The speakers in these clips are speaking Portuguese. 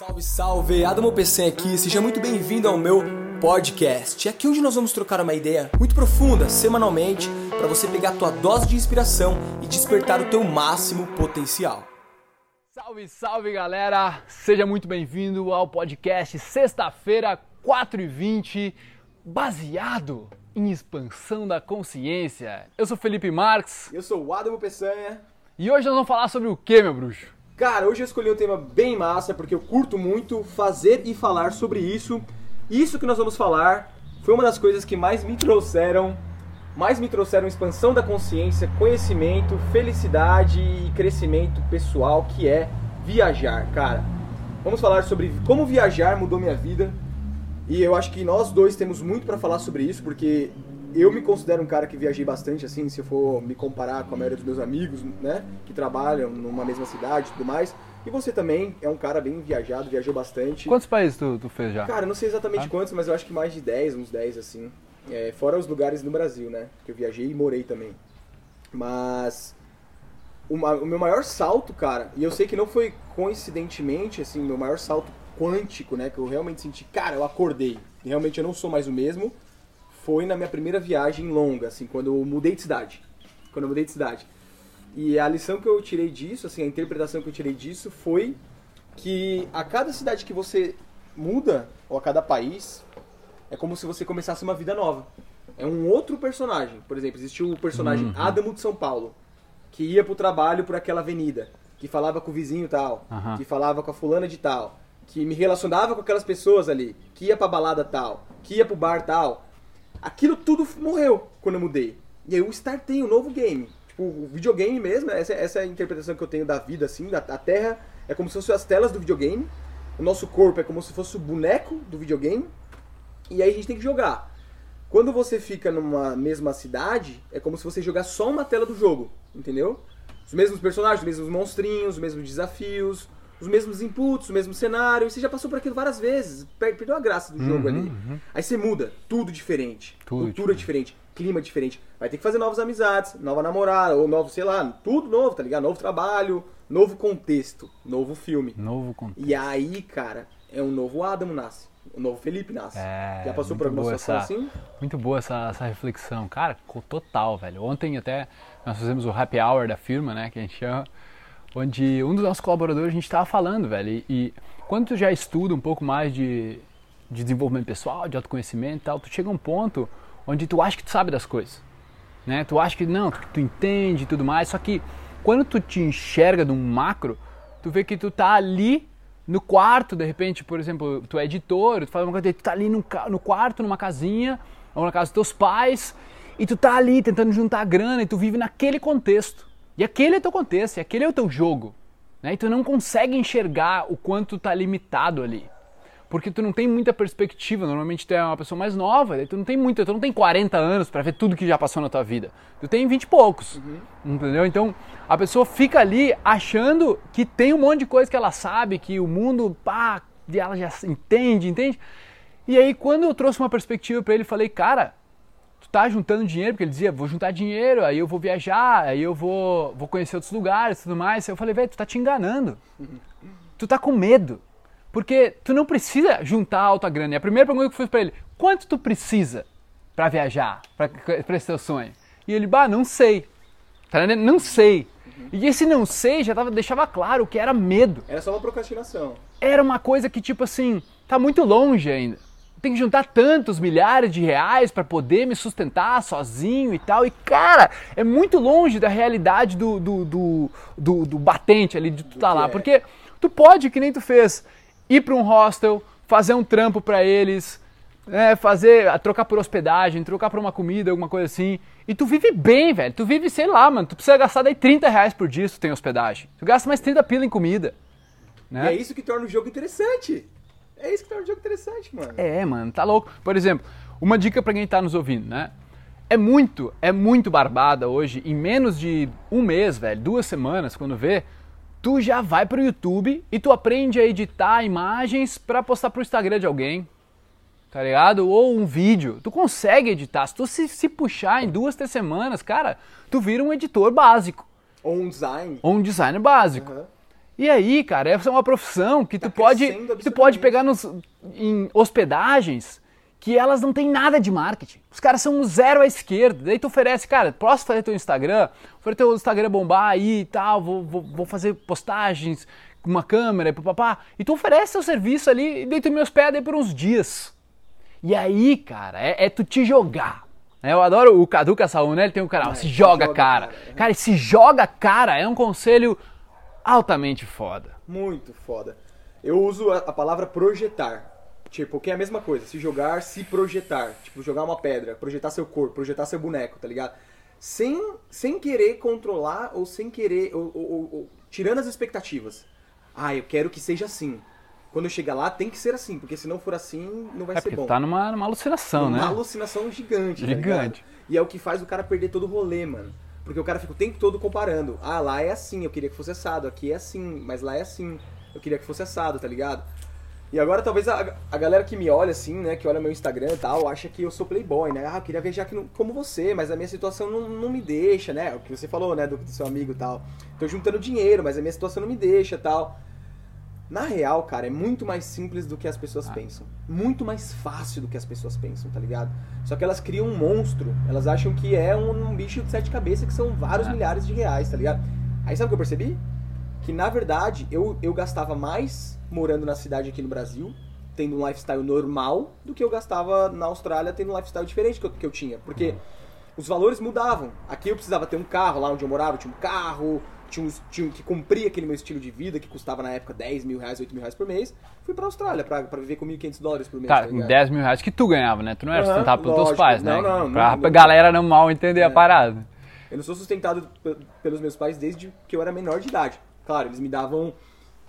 Salve, salve! Adamo PC aqui, seja muito bem-vindo ao meu podcast. Aqui onde nós vamos trocar uma ideia muito profunda, semanalmente, para você pegar a tua dose de inspiração e despertar o teu máximo potencial. Salve, salve galera! Seja muito bem-vindo ao podcast Sexta-feira, 4h20, baseado em expansão da consciência. Eu sou Felipe Marques Eu sou o Adamo Peçanha. e hoje nós vamos falar sobre o que, meu bruxo? Cara, hoje eu escolhi um tema bem massa porque eu curto muito fazer e falar sobre isso. Isso que nós vamos falar foi uma das coisas que mais me trouxeram, mais me trouxeram expansão da consciência, conhecimento, felicidade e crescimento pessoal, que é viajar, cara. Vamos falar sobre como viajar mudou minha vida. E eu acho que nós dois temos muito pra falar sobre isso, porque eu me considero um cara que viajei bastante, assim, se eu for me comparar com a maioria dos meus amigos, né, que trabalham numa mesma cidade e tudo mais. E você também é um cara bem viajado, viajou bastante. Quantos países tu, tu fez já? Cara, não sei exatamente Ah. quantos, mas eu acho que mais de 10, uns 10, assim. É, fora os lugares no Brasil, né, que eu viajei e morei também. Mas o, ma- o meu maior salto, cara, e eu sei que não foi coincidentemente, assim, meu maior salto quântico, né, que eu realmente senti, cara, eu acordei, e realmente eu não sou mais o mesmo, foi na minha primeira viagem longa, assim, quando eu mudei de cidade. Quando eu mudei de cidade. E a lição que eu tirei disso, assim, a interpretação que eu tirei disso foi que a cada cidade que você muda, ou a cada país, é como se você começasse uma vida nova. É um outro personagem. Por exemplo, existiu o personagem Adamo de São Paulo, que ia pro trabalho por aquela avenida, que falava com o vizinho tal, Aham. que falava com a fulana de tal, que me relacionava com aquelas pessoas ali, que ia pra balada tal, que ia pro bar tal. Aquilo tudo morreu quando eu mudei. E aí eu startei um novo game. Tipo, o videogame mesmo, essa, essa é a interpretação que eu tenho da vida, assim, da, a Terra é como se fossem as telas do videogame, o nosso corpo é como se fosse o boneco do videogame, e aí a gente tem que jogar. Quando você fica numa mesma cidade, é como se você jogasse só uma tela do jogo, entendeu? Os mesmos personagens, os mesmos monstrinhos, os mesmos desafios, os mesmos inputs, o mesmo cenário, e você já passou por aquilo várias vezes, per- perdeu a graça do jogo ali. Aí você muda, tudo diferente, Tudo cultura diferente. clima diferente. Vai ter que fazer novas amizades, nova namorada, ou novo, sei lá, tudo novo, tá ligado? Novo trabalho, novo contexto, novo filme. Novo conteúdo. E aí, cara, é um novo Adamo nasce. Um novo Felipe nasce. É, Já passou por alguma situação assim? Muito boa essa, essa reflexão. Cara, total, velho. Ontem até nós fizemos o happy hour da firma, né, que a gente chama, onde um dos nossos colaboradores a gente tava falando, velho. E, quando tu já estuda um pouco mais de, de desenvolvimento pessoal, de autoconhecimento e tal, tu chega a um ponto onde tu acha que tu sabe das coisas. Né? Tu acha que não, que tu entende e tudo mais, só que quando tu te enxerga num macro, tu vê que tu tá ali no quarto, de repente, por exemplo, tu é editor, tu faz uma coisa, tu tá ali no, no quarto, numa casinha, ou na casa dos teus pais, e tu tá ali tentando juntar grana, e tu vive naquele contexto. E aquele é teu contexto, e aquele é o teu jogo. Né? E tu não consegue enxergar o quanto tu tá limitado ali. Porque tu não tem muita perspectiva, normalmente tu é uma pessoa mais nova, daí tu não tem muita, tu não tem 40 anos pra ver tudo que já passou na tua vida. Tu tem 20 e poucos. Entendeu? Então, a pessoa fica ali achando que tem um monte de coisa que ela sabe, que o mundo, pá, ela já entende, entende? E aí quando eu trouxe uma perspectiva pra ele, falei, cara, tu tá juntando dinheiro, porque ele dizia, vou juntar dinheiro, aí eu vou viajar, aí eu vou, vou conhecer outros lugares e tudo mais. Eu falei, velho, tu tá te enganando. Tu tá com medo. Porque tu não precisa juntar alta grana. E a primeira pergunta que eu fiz pra ele, quanto tu precisa pra viajar, pra, pra esse teu sonho? E ele, bah, não sei. Tá entendendo? Não sei. E esse não sei já tava, deixava claro que era medo Era só uma procrastinação. era uma coisa que, tipo assim, tá muito longe ainda. Tem que juntar tantos milhares de reais para poder me sustentar sozinho e tal. E, cara, é muito longe da realidade do, do, do, do, do batente ali de tu tá lá. é. Porque tu pode, que nem tu fez, ir para um hostel, fazer um trampo para eles, né, fazer, trocar por hospedagem, trocar por uma comida, alguma coisa assim. E tu vive bem, velho. Tu vive, sei lá, mano. Tu precisa gastar daí 30 reais por dia se tu tem hospedagem. Tu gasta mais 30 pila em comida. Né? E é isso que torna o jogo interessante. É isso que torna o jogo interessante, mano. É, mano, tá louco. Por exemplo, uma dica pra quem tá nos ouvindo, né? É muito, é muito barbada hoje, em menos de um mês, velho, duas semanas, quando vê, tu já vai pro YouTube e tu aprende a editar imagens pra postar pro Instagram de alguém, tá ligado? Ou um vídeo. Tu consegue editar. Se tu se, se puxar em duas, três semanas, cara, tu vira um editor básico. Ou um design. Ou um designer básico. Aham. E aí, cara, essa é uma profissão que Tá tu pode, tu pode pegar nos, em hospedagens que elas não têm nada de marketing. Os caras são um zero à esquerda. Daí tu oferece, cara, posso fazer teu Instagram? Fazer teu Instagram bombar aí e tal, vou, vou, vou fazer postagens com uma câmera e papapá. E tu oferece teu serviço ali e daí tu me hospeda aí por uns dias. E aí, cara, é, é tu te jogar. Eu adoro o Cadu Caçaú, né? Ele tem um canal, se se joga, joga, cara. cara. Cara, esse joga, cara, é um conselho altamente foda. Muito foda. Eu uso a, a palavra projetar. Tipo, que é a mesma coisa. Se jogar, se projetar. Tipo, jogar uma pedra, projetar seu corpo, projetar seu boneco, tá ligado? Sem, sem querer controlar ou sem querer. Ou, ou- ou- tirando as expectativas. Ah, eu quero que seja assim. Quando eu chegar lá, tem que ser assim, porque se não for assim, não vai É ser bom. tá numa, numa alucinação, uma né? alucinação gigante, tá Gigante. ligado? E é o que faz o cara perder todo o rolê, mano. Porque o cara fica o tempo todo comparando. Ah, lá é assim, eu queria que fosse assado. Aqui é assim, mas lá é assim. Eu queria que fosse assado, tá ligado? E agora talvez a, a galera que me olha assim, né, que olha meu Instagram e tal, acha que eu sou playboy, né? Ah, eu queria viajar no- como você, mas a minha situação não, não me deixa, né? O que você falou, né, do, do seu amigo e tal. Tô juntando dinheiro, mas a minha situação não me deixa tal. Na real, cara, é muito mais simples do que as pessoas pensam. Muito mais fácil do que as pessoas pensam, tá ligado? Só que elas criam um monstro. Elas acham que é um, um bicho de sete cabeças que são vários É. milhares de reais, tá ligado? Aí sabe o que eu percebi? Que na verdade eu, eu gastava mais morando na cidade aqui no Brasil, tendo um lifestyle normal, do que eu gastava na Austrália tendo um lifestyle diferente que eu, que eu tinha. Porque os valores mudavam. Aqui eu precisava ter um carro, lá onde eu morava eu tinha um carro, tinha, uns- tinha que cumprir aquele meu estilo de vida que custava na época 10 mil reais, 8 mil reais por mês. Fui pra Austrália pra, pra viver com 1.500 dólares por mês. Tá, ligado? 10 mil reais que tu ganhava, né? Tu não era sustentado pelos teus lógico. pais, né? Não, não, pra não, não. galera não mal entender a É. parada. Eu não sou sustentado pe- pelos meus pais desde que eu era menor de idade. Claro, eles me davam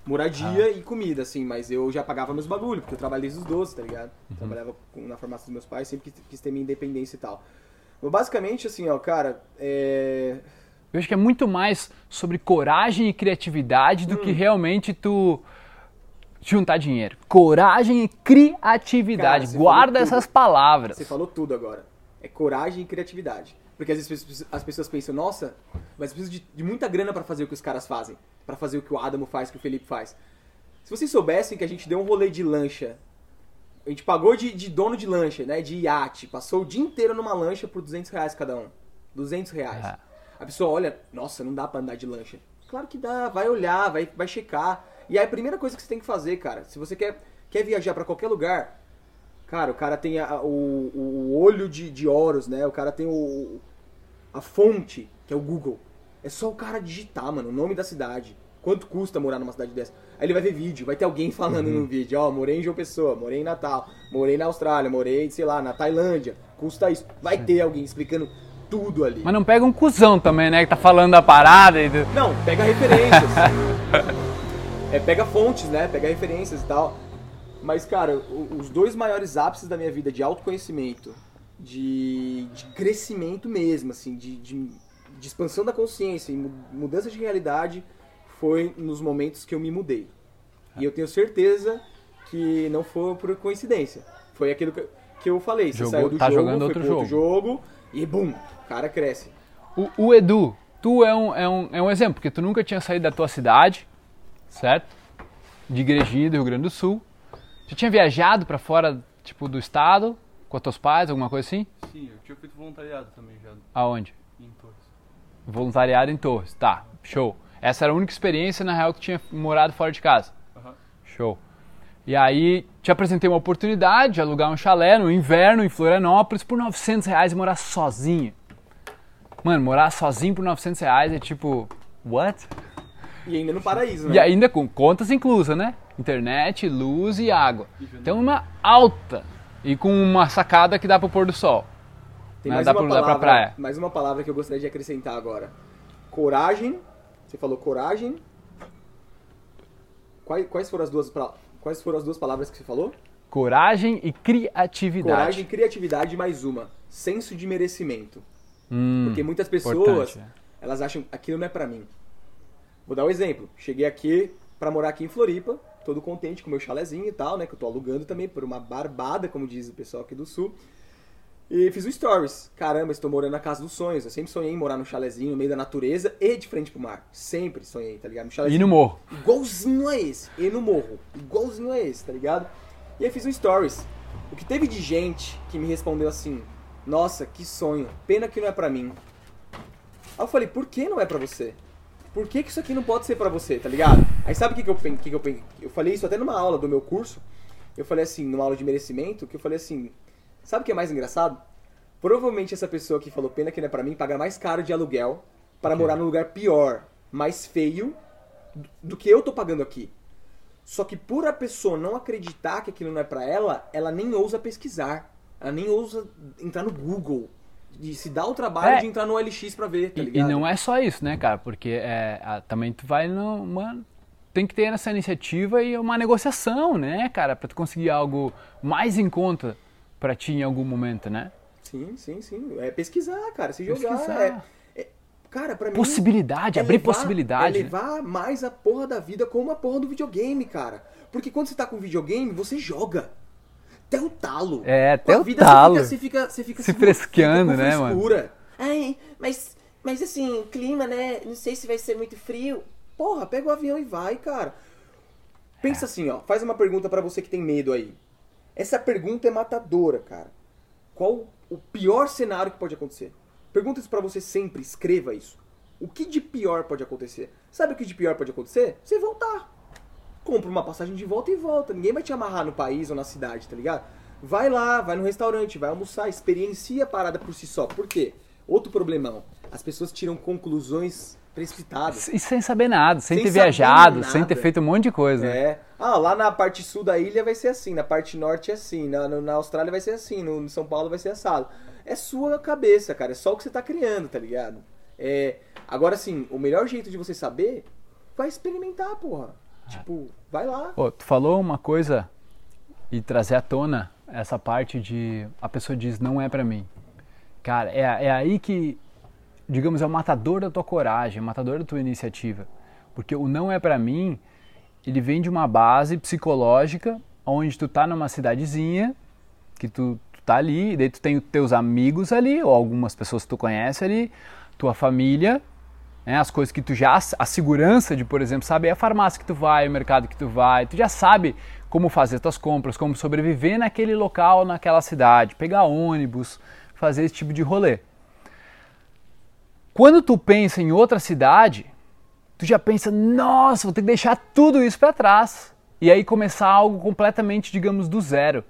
moradia Ah. e comida, assim, mas eu já pagava meus bagulho, porque eu trabalhei desde os 12, tá ligado? Uhum. Trabalhava na farmácia dos meus pais, sempre quis, quis ter minha independência e tal. Mas basicamente, assim, ó, cara, é... Eu acho que é muito mais sobre coragem e criatividade do Hum. que realmente tu juntar dinheiro. Coragem e criatividade. Cara, Guarda essas palavras. Você falou tudo agora. É coragem e criatividade. Porque às vezes as pessoas- as pessoas pensam, nossa, mas precisa de, de muita grana pra fazer o que os caras fazem. Pra fazer o que o Adamo faz, que o Felipe faz. Se vocês soubessem que a gente deu um rolê de lancha, a gente pagou de, de dono de lancha, né, de iate, passou o dia inteiro numa lancha por 200 reais cada um. 200 reais. É. A pessoa olha, nossa, não dá pra andar de lancha. Claro que dá, vai olhar, vai, vai checar. E aí a primeira coisa que você tem que fazer, cara, se você quer, quer viajar pra qualquer lugar, Cara, o cara tem a- o, o olho de, de Horus, né? O cara tem o, a fonte, que é o Google. É só o cara digitar, mano, o nome da cidade. Quanto custa morar numa cidade dessa? Aí ele vai ver vídeo, vai ter alguém falando Uhum. no vídeo, ó, morei em João Pessoa, morei em Natal, morei na Austrália, morei, sei lá, na Tailândia, custa isso. Vai ter alguém explicando tudo ali. Mas não pega um cuzão também, né? Que tá falando da parada e do... Não, pega referências. é, pega fontes, né? Pega referências e tal. Mas, cara, os dois maiores ápices da minha vida de autoconhecimento, de, de crescimento mesmo, assim, de, de, de expansão da consciência e mu- mudança de realidade, foi nos momentos que eu me mudei. E eu tenho certeza que não foi por coincidência. Foi aquilo que, eu falei. Você Jogou- saiu do tá jogo, jogando foi outro pro outro jogo e bum, cara cresce. O, o Edu, tu é um, é, um, é um exemplo, porque tu nunca tinha saído da tua cidade, certo? De Igrejinha, do Rio Grande do Sul. Tu tinha viajado pra fora, tipo, do estado, com os teus pais, alguma coisa assim? Sim, eu tinha feito voluntariado também já Aonde? em Torres. Voluntariado em Torres. Tá, show. Essa era a única experiência, na real, que tinha morado fora de casa. Aham. Show. E aí, te apresentei uma oportunidade de alugar um chalé no inverno em Florianópolis por 900 reais e morar sozinho. Mano, morar sozinho por 900 reais é tipo, what? E ainda no paraíso, né? E ainda com contas inclusas, né? Internet, luz e água. Então uma alta e com uma sacada que dá pro pôr do sol. Tem Né? mais Dá uma pra- dá pra palavra, praia. mais uma palavra que eu gostaria de acrescentar agora. Coragem. Você falou coragem. Quais, quais foram as duas pra- quais foram as duas palavras que você falou? Coragem e criatividade. Coragem, criatividade mais uma. Senso de merecimento. Hum, Porque muitas pessoas, é. elas acham aquilo não é pra mim. Vou dar um exemplo. Cheguei aqui pra morar aqui em Floripa, todo contente com meu chalezinho e tal, né, que eu tô alugando também por uma barbada, como diz o pessoal aqui do sul. E fiz um stories. Caramba, estou morando na casa dos sonhos. Eu sempre sonhei em morar num chalezinho no meio da natureza e de frente pro mar. Sempre sonhei, tá ligado? Um E no morro. igualzinho a esse. E no morro. Igualzinho a esse, tá ligado? E aí fiz um stories. O que teve de gente que me respondeu assim: Nossa, que sonho. Pena que não é pra mim. Aí eu falei: Por que não é pra você? Por que, que isso aqui não pode ser pra você, tá ligado? Aí sabe o que, que eu que, que eu Eu falei isso até numa aula do meu curso. Eu falei assim, numa aula de merecimento, que eu falei assim: Sabe o que é mais engraçado? Provavelmente essa pessoa que falou pena que não é pra mim paga mais caro de aluguel para morar num lugar pior, mais feio do- do que eu tô pagando aqui. Só que por a pessoa não acreditar que aquilo não é pra ela, ela nem ousa pesquisar. Ela nem ousa entrar no Google. De se dar o trabalho É. de entrar no OLX pra ver, tá E, e ligado? não é só isso, né, cara? Porque é, a- também tu vai numa. Tem que ter essa iniciativa e uma negociação, né, cara? Pra tu conseguir algo mais em conta pra ti em algum momento, né? Sim, sim, sim. É pesquisar, cara. Se jogar. Pesquisar. É, é- cara, pra mim. Possibilidade, é abrir levar- possibilidade. É né? levar mais a porra da vida como a porra do videogame, cara. Porque quando você tá com videogame, você joga. Até o talo. É, até a o vida talo. Você fica, você fica, Se fica fresqueando, fica com né, mano? frescura. Ai, mas, mas assim, clima, né? Não sei se vai ser muito frio. Porra, pega o avião e vai, cara. Pensa assim, ó. Faz uma pergunta pra você que tem medo aí. Essa pergunta é matadora, cara. Qual o pior cenário que pode acontecer? Pergunta isso pra você sempre, escreva isso. O que de pior pode acontecer? Sabe o que de pior pode acontecer? Você voltar. Compra uma passagem de volta e volta. Ninguém vai te amarrar no país ou na cidade, tá ligado? Vai lá, vai no restaurante, vai almoçar, experiencia a parada por si só. Por quê? Outro problemão. As pessoas tiram conclusões precipitadas. E sem saber nada, sem, Sem ter viajado, sem ter nada. feito um monte de coisa. né? É. Ah, lá na parte sul da ilha vai ser assim, na parte norte é assim, na, na Austrália vai ser assim, no, no São Paulo vai ser assado. É sua cabeça, cara, é só o que você tá criando, tá ligado? É, agora sim, o melhor jeito de você saber, vai experimentar, porra. Tipo, vai lá. Tu falou uma coisa e trazer à tona essa parte de a pessoa diz não é pra mim. Cara, é, é aí que, digamos, é o matador da tua coragem, matador da tua iniciativa. Porque o não é pra mim, ele vem de uma base psicológica, onde tu tá numa cidadezinha, que tu, tu tá ali, e daí tu tem os teus amigos ali, ou algumas pessoas que tu conhece ali, tua família, né, as coisas que tu já a segurança de por exemplo saber a farmácia que tu vai o mercado que tu vai tu já sabe como fazer tuas compras como sobreviver naquele local naquela cidade pegar ônibus fazer esse tipo de rolê. Quando tu pensa em outra cidade tu já pensa nossa vou ter que deixar tudo isso para trás e aí começar algo completamente digamos do zero.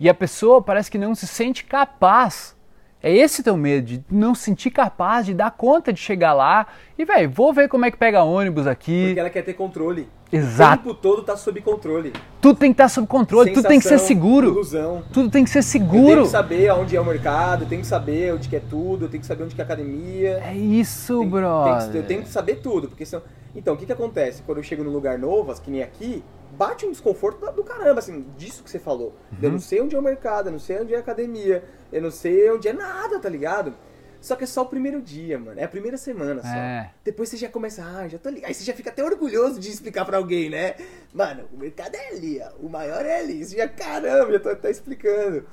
E a pessoa parece que não se sente capaz é esse teu medo, de não se sentir capaz de dar conta de chegar lá e, velho, vou ver como é que pega ônibus aqui. Porque ela quer ter controle. Exato. O tempo todo tá sob controle. Tudo tem que estar sob controle, tudo tem que ser Sensação, seguro. Ilusão. Tudo tem que ser Eu tenho seguro. que saber onde é o mercado, eu tenho que saber onde que é tudo, eu tenho que saber onde que é a academia. É isso, Tem- que- eu tenho que saber tudo, porque senão... Então, o que que acontece? Quando eu chego num lugar novo, que nem aqui, bate um desconforto do- do caramba, assim, disso que você falou. Uhum. Eu não sei onde é o mercado, eu não sei onde é a academia, eu não sei onde é nada, tá ligado? Só que é só o primeiro dia, mano. É a primeira semana só. É. Depois você já começa, ah, já tô ligado. Aí você já fica até orgulhoso de explicar pra alguém, né? Mano, o mercado é ali, ó. O maior é ali. Você já, caramba, já tô, tá explicando.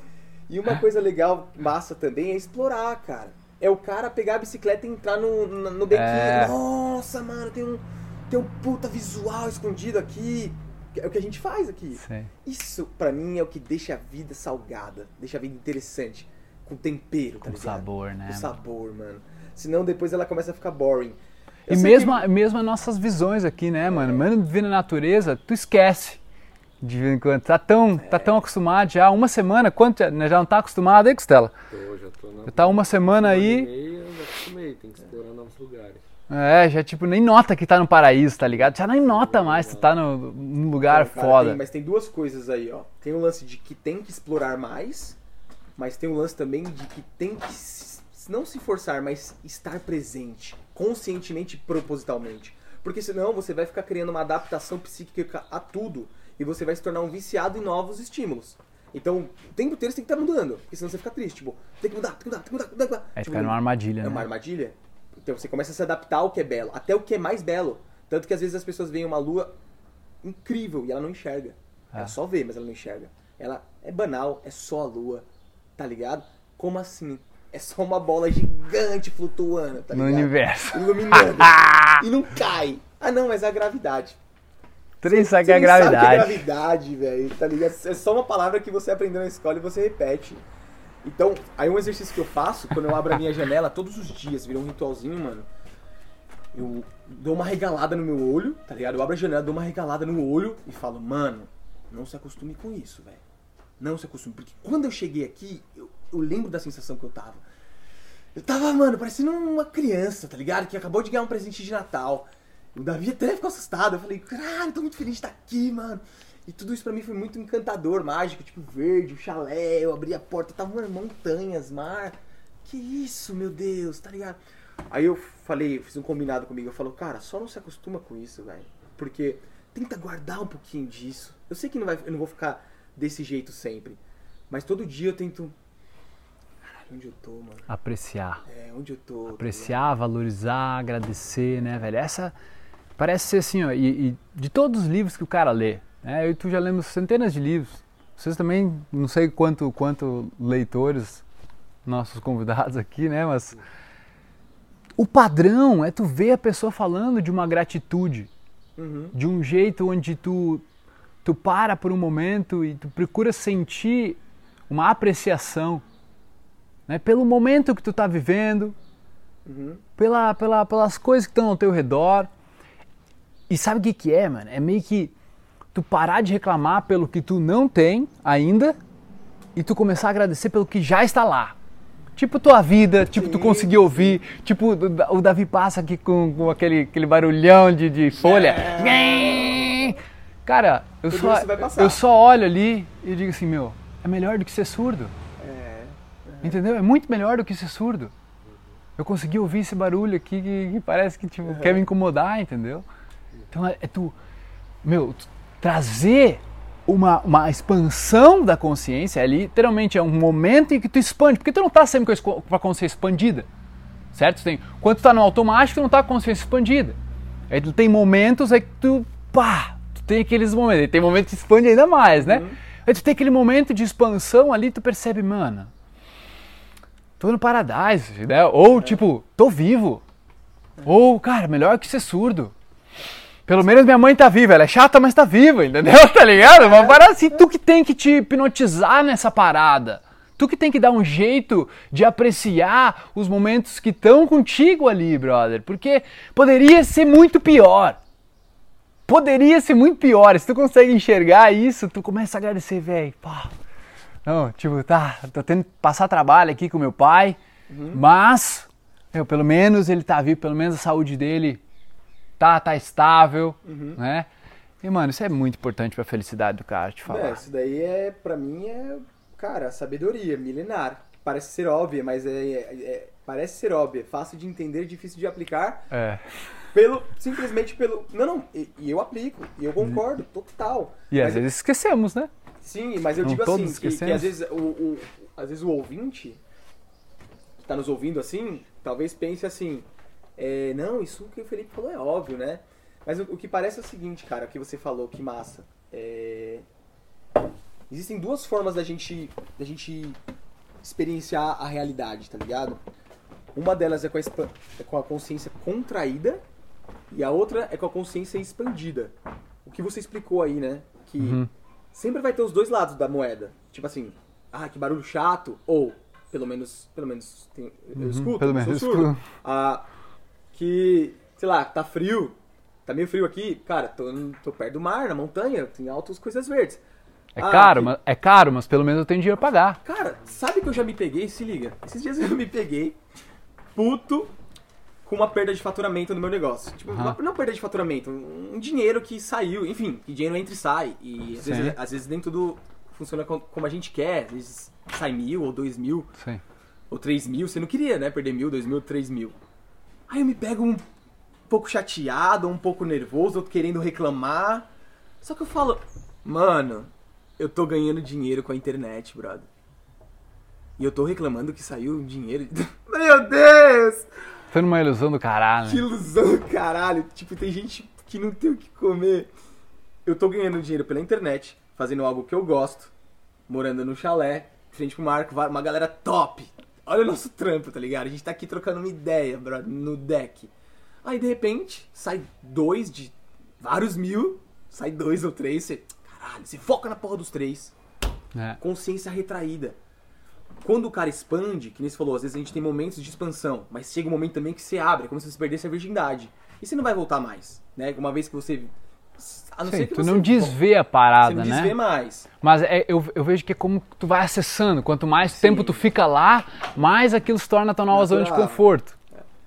E uma coisa legal, massa também, é explorar, cara. É o cara pegar a bicicleta e entrar no, no, no bequinho. É. Nossa, mano, tem um, tem um puta visual escondido aqui. É o que a gente faz aqui. Sei. Isso, pra mim, é o que deixa a vida salgada. Deixa a vida interessante. Com tempero, tá Com ligado? sabor, né, Com sabor, mano. Senão depois ela começa a ficar boring. Eu E mesmo, que- a- mesmo as nossas visões aqui, né, mano? Mano, viver na natureza, tu esquece. De vez em quando. Tá tão, tá tão acostumado já. Uma semana, quanto já, né, já não tá acostumado aí, Costela? Tô, já tô na. Já tá uma semana aí. Meia, já acostumei, tem que explorar novos lugares. É, já tipo, nem nota que tá no paraíso, tá ligado? Já nem nota mais, tu tá no, num lugar Então, cara, foda. tem- mas tem duas coisas aí, ó. Tem o lance de que tem que explorar mais, mas tem o lance também de que tem que se- não se forçar, mas estar presente, conscientemente e propositalmente. Porque senão você vai ficar criando uma adaptação psíquica a tudo e você vai se tornar um viciado em novos estímulos. Então, o tempo inteiro você tem que estar mudando, porque senão você fica triste. Tipo, tem que mudar, tem que mudar, tem que mudar, tem que mudar. Aí tipo, fica numa armadilha, é né? uma armadilha. Então você começa a se adaptar ao que é belo, até o que é mais belo. Tanto que às vezes as pessoas veem uma lua incrível e ela não enxerga. Ah. Ela só vê, mas ela não enxerga. Ela é banal, é só a lua, tá ligado? Como assim? É só uma bola gigante flutuando, tá no ligado? universo. Iluminando. e não cai. Ah, não, mas é a gravidade. Três sabe que é sabe gravidade. que é gravidade, velho, tá ligado? É só uma palavra que você aprendeu na escola e você repete. Então, aí um exercício que eu faço, quando eu abro a minha janela, todos os dias, vira um ritualzinho, mano. Eu dou uma regalada no meu olho, tá ligado? Eu abro a janela, dou uma regalada no olho e falo, mano, não se acostume com isso, velho. Não se acostume. Porque quando eu cheguei aqui, eu, eu lembro da sensação que eu tava. Eu tava, mano, parecendo uma criança, tá ligado? Que acabou de ganhar um presente de Natal. O Davi até ficou assustado. Eu falei, caralho, tô muito feliz de estar aqui, mano. E tudo isso pra mim foi muito encantador, mágico, tipo verde, o chalé, eu abri a porta, tava montanhas, mar. Que isso, meu Deus, tá ligado? Aí eu falei, fiz um combinado comigo, eu falo, cara, só não se acostuma com isso, velho. Porque tenta guardar um pouquinho disso. Eu sei que não vai, eu não vou ficar desse jeito sempre. Mas todo dia eu tento. Caralho, onde eu tô, mano? Apreciar. É, onde eu tô? tá Apreciar, valorizar, agradecer, né, velho? Essa parece ser assim, ó, e, e de todos os livros que o cara lê, né? Eu e tu já lemos centenas de livros. Vocês também, não sei quanto, quanto leitores, nossos convidados aqui, né? Mas o padrão é tu ver a pessoa falando de uma gratitude, Uhum. de um jeito onde tu tu para por um momento e tu procura sentir uma apreciação, né? Pelo momento que tu tá vivendo, Uhum. pela, pela, pelas coisas que estão ao teu redor. E sabe o que, que é, mano? É meio que tu parar de reclamar pelo que tu não tem ainda e tu começar a agradecer pelo que já está lá. Tipo tua vida, tipo tu conseguir ouvir, tipo o Da- o Davi passa aqui com, com aquele, aquele barulhão de, de folha. Cara, eu Tudo só, eu só olho ali e digo assim, meu, é melhor do que ser surdo. É. Entendeu? É muito melhor do que ser surdo. Eu consegui ouvir esse barulho aqui que, que parece que tipo, quer me incomodar, entendeu? Então é, é tu, meu, tu trazer uma, uma expansão da consciência, é literalmente é um momento em que tu expande, porque tu não tá sempre com a consciência expandida, certo? Tem, quando tu tá no automático, tu não tá com a consciência expandida. Aí tu tem momentos aí que tu, pá, tu tem aqueles momentos, aí tem momentos que expande ainda mais, né? Aí tu tem aquele momento de expansão ali, tu percebe, mano, tô no paradise, né? Ou tipo, tô vivo. Ou, cara, melhor que ser surdo. Pelo menos minha mãe tá viva, ela é chata, mas tá viva, entendeu? Tá ligado? Uma parada assim, tu que tem que te hipnotizar nessa parada. Tu que tem que dar um jeito de apreciar os momentos que estão contigo ali, brother. Porque poderia ser muito pior. Poderia ser muito pior. Se tu consegue enxergar isso, tu começa a agradecer, velho. Não, tipo, tá, tô tendo que passar trabalho aqui com meu pai, mas meu, pelo menos ele tá vivo, pelo menos a saúde dele tá, tá estável, né? E, mano, isso é muito importante pra felicidade do cara, te falar. É, isso daí é, pra mim, é, cara, sabedoria milenar. Parece ser óbvia, mas é, é- é- parece ser óbvia, fácil de entender, difícil de aplicar, É. pelo, simplesmente pelo, não, não, e, e eu aplico, e eu concordo, total. E às Mas- vezes esquecemos, né? Sim, mas eu Não digo assim, que, que às vezes o, o- às vezes o ouvinte que tá nos ouvindo assim, talvez pense assim, é, não, isso que o Felipe falou é óbvio, né? Mas o, o que parece é o seguinte, cara, o que você falou, que massa. É, Existem duas formas da gente, da gente experienciar a realidade, tá ligado? Uma delas é com a, é com a consciência contraída e a outra é com a consciência expandida. O que você explicou aí, né? Que Uhum. sempre vai ter os dois lados da moeda. Tipo assim, ah, que barulho chato, ou pelo menos, pelo menos tem- eu escuto, Uhum. pelo eu menos sou eu escuto. Ah, que, sei lá, tá frio, tá meio frio aqui, cara, tô, tô perto do mar, na montanha, tem altas coisas verdes. É Ah, caro, que- mas, é caro, mas pelo menos eu tenho dinheiro pra pagar. Cara, sabe que eu já me peguei? Se liga. Esses dias eu me peguei puto com uma perda de faturamento no meu negócio. Tipo, Aham. uma- não perda de faturamento, um dinheiro que saiu, enfim, que dinheiro entra e sai. E às vezes, às vezes nem tudo funciona com- como a gente quer. Às vezes sai mil ou dois mil Sim. ou três mil. Você não queria, né? Perder mil, dois mil, três mil. Aí eu me pego um pouco chateado, um pouco nervoso, outro querendo reclamar. Só que eu falo, mano, eu tô ganhando dinheiro com a internet, brother. E eu tô reclamando que saiu dinheiro. Meu Deus! Foi numa ilusão do caralho, Que ilusão, caralho. Tipo, tem gente que não tem o que comer. Eu tô ganhando dinheiro pela internet, fazendo algo que eu gosto, morando no chalé, frente pro Marco, uma galera top. Olha o nosso trampo, tá ligado? A gente tá aqui trocando uma ideia, brother, no deck. Aí, de repente, sai dois de vários mil, sai dois ou três, você... Caralho, você foca na porra dos três. É. Consciência retraída. Quando o cara expande, que nem você falou, às vezes a gente tem momentos de expansão, mas chega um momento também que você abre, é como se você perdesse a virgindade. E você não vai voltar mais, né? Uma vez que você... A não Sim, ser que tu você não desvê a parada, você não né? desvê mais. Mas é- eu, eu vejo que é como tu vai acessando. Quanto mais tempo tu fica lá, mais aquilo se torna a tua nova zona de Natural. conforto.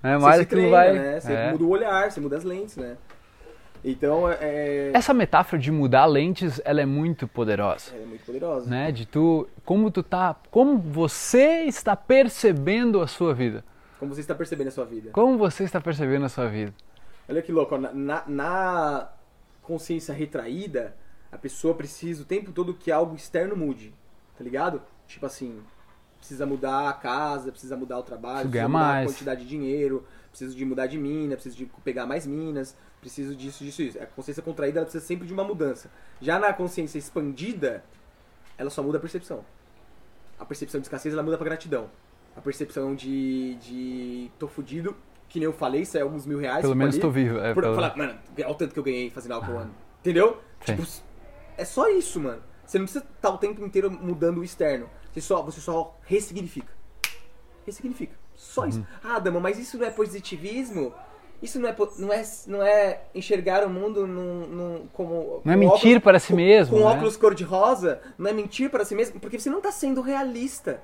É, Você mais se aquilo treina, vai. né? Você é. muda o olhar, você muda as lentes, né? Então, é... Essa metáfora de mudar lentes, ela é muito poderosa. É muito poderosa. Né? De tu, como tu tá, como você está percebendo a sua vida. Como você está percebendo a sua vida. Como você está percebendo a sua vida. Olha que louco, na, na- na consciência retraída, a pessoa precisa o tempo todo que algo externo mude, tá ligado? Tipo assim, precisa mudar a casa, precisa mudar o trabalho, precisa mudar mais. a quantidade de dinheiro, preciso de mudar de mina, preciso de pegar mais minas, preciso disso, disso, isso. A consciência contraída ela precisa sempre de uma mudança. Já na consciência expandida, ela só muda a percepção. A percepção de escassez ela muda pra gratidão. A percepção de, de tô fudido, que nem eu falei, isso é alguns mil reais. Pelo tipo, menos ali. tô vivo. É, Por, pelo- falar, mano, olha o tanto que eu ganhei fazendo algo ano. Entendeu? Sim. Tipo, é só isso, mano. Você não precisa estar o tempo inteiro mudando o externo. Você só, você só ressignifica. Ressignifica. Só Uhum. isso. Ah, Dama, mas isso não é positivismo? Isso não é, não é, não é enxergar o mundo num, num- como. Não é mentir óculos- para si com- mesmo, Com né? óculos cor-de-rosa? Não é mentir para si mesmo? Porque você não tá sendo realista.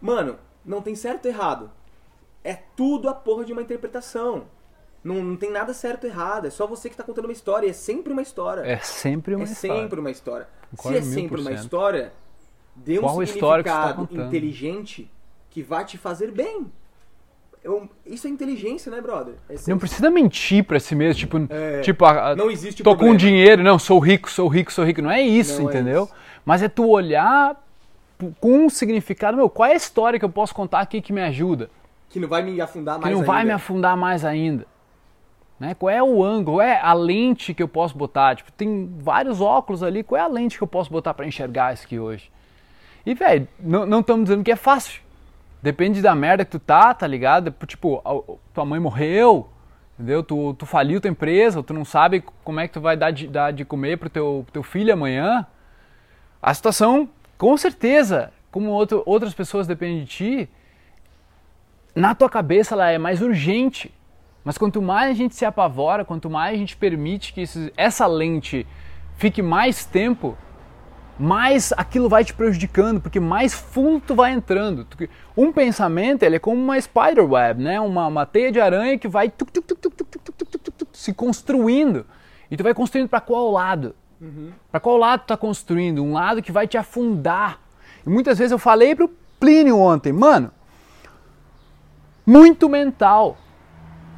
Mano, não tem certo e errado. É tudo a porra de uma interpretação. Não, não tem nada certo e errado. É só você que tá contando uma história. E é sempre uma história. É sempre uma É história. sempre uma história. Se é sempre uma história, dê um Qual tá significado contando? inteligente que vai te fazer bem. Eu- isso é inteligência, né, brother? É Não precisa mentir pra si mesmo, tipo, É, tipo a- a- não existe tô problema. com dinheiro, não, sou rico, sou rico, sou rico. Não é isso, Não é entendeu? isso. Mas é tu olhar com um significado, meu, qual é a história que eu posso contar aqui que me ajuda? Que não vai me afundar Que mais não vai ainda. me afundar mais ainda. Né? Qual é o ângulo, qual é a lente que eu posso botar? Tipo, tem vários óculos ali, qual é a lente que eu posso botar pra enxergar isso aqui hoje? E, velho, não estamos dizendo que é fácil. Depende da merda que tu tá, tá ligado? Tipo, a- tua mãe morreu, entendeu? Tu, tu faliu tua empresa, tu não sabe como é que tu vai dar de, dar de comer pro teu, teu filho amanhã. A situação, com certeza, como outro, outras pessoas dependem de ti, na tua cabeça ela é mais urgente. Mas quanto mais a gente se apavora, quanto mais a gente permite que isso, essa lente fique mais tempo, mais aquilo vai te prejudicando, porque mais fundo tu vai entrando. Um pensamento ele é como uma spider web, né? uma, uma teia de aranha que vai tuc, tuc, tuc, se construindo. E tu vai construindo para qual lado? Uhum. Para qual lado tu está construindo? Um lado que vai te afundar. E muitas vezes eu falei para o Plínio ontem, mano, muito mental.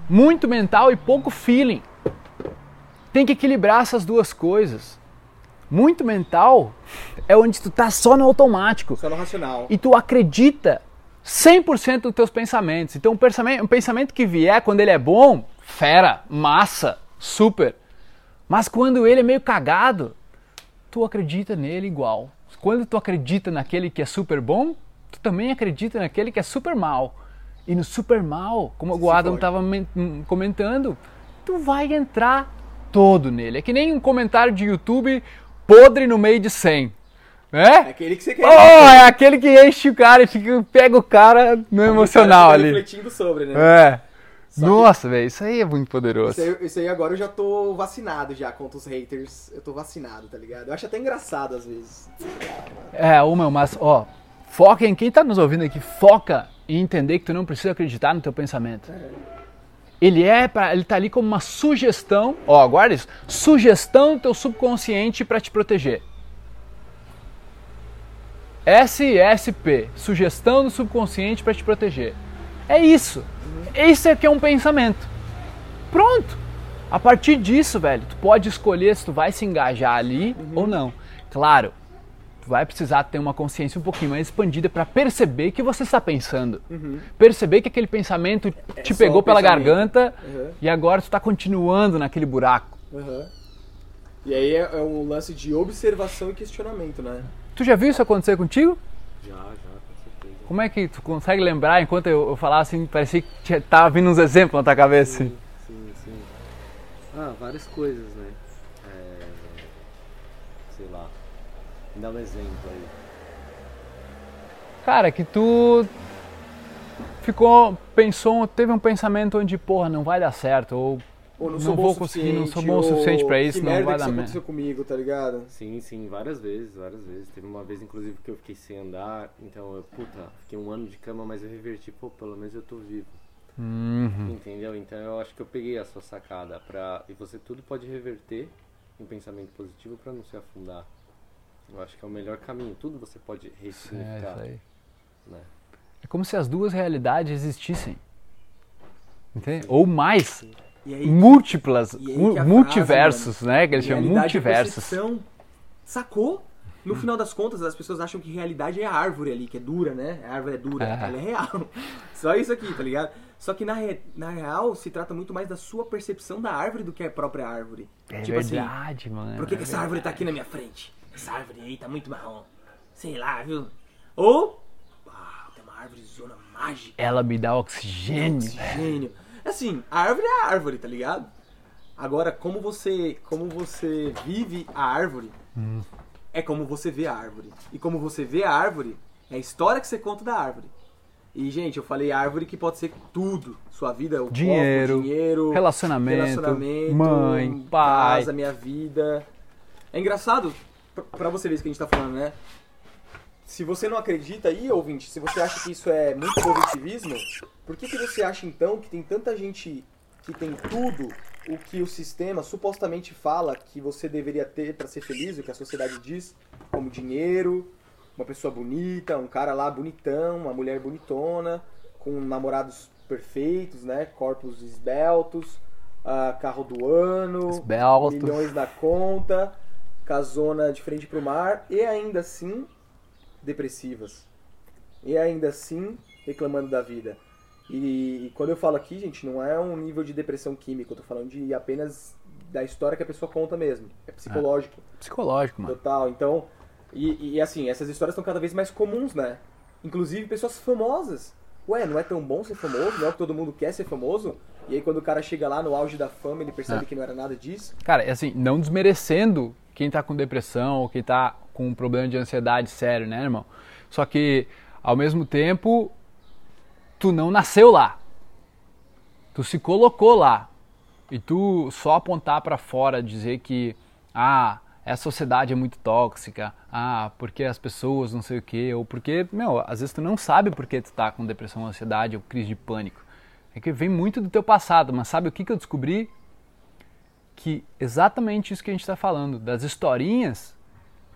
Muito mental e pouco feeling. Tem que equilibrar essas duas coisas. Muito mental é onde tu tá só no automático Só no racional. e tu acredita 100% dos teus pensamentos. Então, um pensamento, um pensamento que vier, quando ele é bom, fera, massa, super. Mas quando ele é meio cagado, tu acredita nele igual. Quando tu acredita naquele que é super bom, tu também acredita naquele que é super mal. E no super mal, como o Adam estava comentando, tu vai entrar todo nele. É que nem um comentário de YouTube podre no meio de 100. É Né? aquele que você quer. Oh, é aquele que enche o cara e fica, pega o cara no emocional cara ali. refletindo sobre, né? É. Só Nossa, velho, isso aí é muito poderoso. Isso aí, isso aí agora eu já tô vacinado já contra os haters. Eu tô vacinado, tá ligado? Eu acho até engraçado às vezes. É, ô meu, mas ó, foca em quem tá nos ouvindo aqui, foca em entender que tu não precisa acreditar no teu pensamento. Ele é para, ele tá ali como uma sugestão, ó, guarda isso, sugestão do teu subconsciente para te proteger. SSP, sugestão do subconsciente para te proteger. É isso. Isso é que é um pensamento. Pronto. A partir disso, velho, tu pode escolher se tu vai se engajar ali ou não. Claro, vai precisar ter uma consciência um pouquinho mais expandida para perceber que você está pensando. Perceber que aquele pensamento te só pegou pela pensamento. garganta Uhum. e agora tu está continuando naquele buraco. Aham. E aí é, é um lance de observação e questionamento, né? Tu já viu isso acontecer contigo? Já, já, com certeza. Como é que tu consegue lembrar enquanto eu, eu falava assim, parecia que tava vindo uns exemplos na tua cabeça? assim? Sim, sim. Ah, várias coisas, né? É, sei lá. Me dá um exemplo aí. Cara, que tu ficou, pensou, teve um pensamento onde, porra, não vai dar certo, ou Ou não, Não sou bom vou o conseguir, não sou suficiente, bom o suficiente pra isso, não vai dar isso merda. aconteceu comigo, tá ligado? Sim, sim, várias vezes, várias vezes. Teve uma vez, inclusive, que eu fiquei sem andar, então eu, puta, fiquei um ano de cama, mas eu reverti, pô, pelo menos eu tô vivo. Uhum. Entendeu? Então eu acho que eu peguei a sua sacada pra. E você tudo pode reverter em pensamento positivo pra não se afundar. Eu acho que é o melhor caminho. Tudo você pode É, ressignificar. isso aí. né? É como se as duas realidades existissem. Entende? Ou mais. E aí, múltiplas, e que frase, multiversos, né? Que eles chamam é multiversos. percepção. Sacou? No final das contas, as pessoas acham que realidade é a árvore ali, que é dura, né? A árvore é dura, É. ela é real. Só isso aqui, tá ligado? Só que na, re- na real se trata muito mais da sua percepção da árvore do que a própria árvore. É tipo assim, verdade, mano. por que, que é essa árvore tá aqui na minha frente? Essa árvore aí tá muito marrom. Sei lá, viu? Ou, ah, tem uma árvore zona mágica. Ela me dá oxigênio. Oxigênio. Assim, a árvore é a árvore, tá ligado? Agora, como você, como você vive a árvore, é como você vê a árvore. E como você vê a árvore, é a história que você conta da árvore. E, gente, eu falei árvore que pode ser tudo. Sua vida, o Dinheiro, corpo, dinheiro, relacionamento, relacionamento, mãe, pai. casa, minha vida. É engraçado, pra você ver isso que a gente tá falando, né? Se você não acredita aí, ouvinte, se você acha que isso é muito positivismo, por que, que você acha então que tem tanta gente que tem tudo o que o sistema supostamente fala que você deveria ter pra ser feliz, o que a sociedade diz, como dinheiro, uma pessoa bonita, um cara lá bonitão, uma mulher bonitona, com namorados perfeitos, né? Corpos esbeltos, ah, carro do ano, Esbeltos. milhões na conta, casona de frente pro mar e ainda assim depressivas. E ainda assim reclamando da vida. E, e quando eu falo aqui, gente, não é um nível de depressão química, eu tô falando de apenas da história que a pessoa conta mesmo. É psicológico. Psicológico, mano. Total. Então, e, e assim, essas histórias estão cada vez mais comuns, né? Inclusive pessoas famosas. Ué, não é tão bom ser famoso? Não é o que todo mundo quer ser famoso? E aí quando o cara chega lá no auge da fama, ele percebe É. que não era nada disso. Cara, é assim, não desmerecendo quem tá com depressão ou quem tá com um problema de ansiedade sério, né, irmão? Só que, ao mesmo tempo, tu não nasceu lá. Tu se colocou lá. E tu só apontar pra fora, dizer que, ah, essa sociedade é muito tóxica, ah, porque as pessoas não sei o quê, ou porque, meu, às vezes tu não sabe por que tu tá com depressão, ansiedade ou crise de pânico. É que vem muito do teu passado, mas sabe o que, que eu descobri? Que exatamente isso que a gente está falando, das historinhas,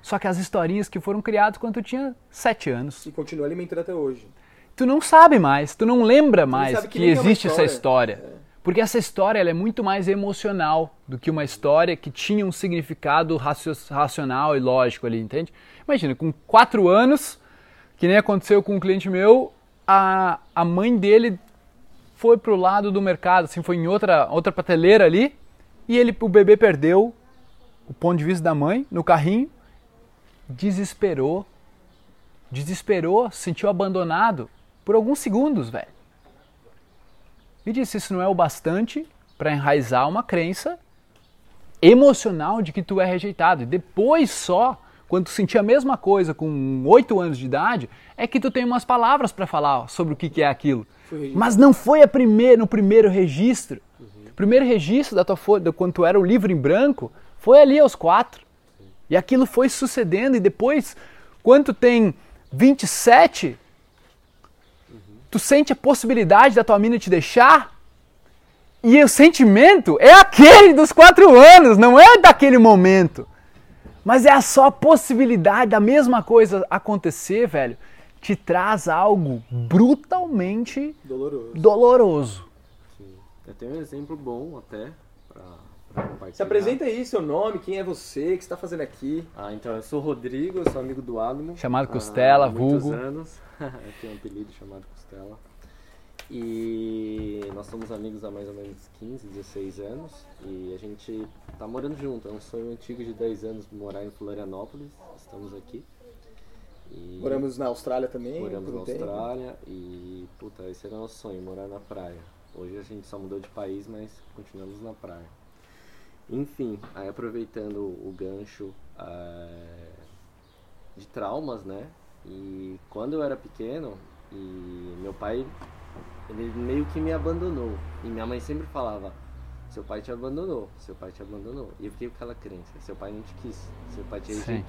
só que as historinhas que foram criadas quando tu tinha sete anos. E continua alimentando até hoje. Tu não sabe mais, tu não lembra mais que que, é existe essa história. história. Porque essa história ela é muito mais emocional do que uma história que tinha um significado racio- racional e lógico ali, entende? Imagina, com quatro anos, que nem aconteceu com um cliente meu, a, a mãe dele foi pro lado do mercado, assim, foi em outra, outra prateleira ali, e ele, o bebê perdeu o ponto de vista da mãe no carrinho, desesperou, desesperou, se sentiu abandonado por alguns segundos, velho. E disse: Isso não é o bastante para enraizar uma crença emocional de que tu é rejeitado. E depois só, quando tu sentir a mesma coisa com 8 anos de idade, é que tu tem umas palavras para falar sobre o que que é aquilo. Mas não foi a primeira, no primeiro registro. O primeiro registro da tua folha, quando tu era o livro em branco, foi ali aos quatro. E aquilo foi sucedendo, e depois, quando tu tem 27, tu sente a possibilidade da tua mina te deixar, e o sentimento é aquele dos quatro anos, não é daquele momento. Mas é a só possibilidade da mesma coisa acontecer, velho, te traz algo brutalmente Doloroso. doloroso. Eu tenho um exemplo bom até pra, pra compartilhar. Se apresenta aí seu nome, quem é você, o que você tá fazendo aqui. Ah, então eu sou o Rodrigo, eu sou amigo do Adamo. Chamado há Costela, muitos vulgo. anos. eu tenho um apelido chamado Costela. E nós somos amigos há mais ou menos 15, 16 anos. E a gente tá morando junto. É um sonho antigo de 10 anos morar em Florianópolis. Estamos aqui. E Moramos na Austrália também. moramos na tempo. Austrália e, puta, esse era o nosso sonho, morar na praia. Hoje a gente só mudou de país, mas continuamos na praia. Enfim, aí aproveitando o gancho eh, de traumas, né? E quando eu era pequeno, e meu pai, ele meio que me abandonou. E minha mãe sempre falava, seu pai te abandonou, seu pai te abandonou. E eu fiquei com aquela crença, seu pai não te quis, seu pai te Sim.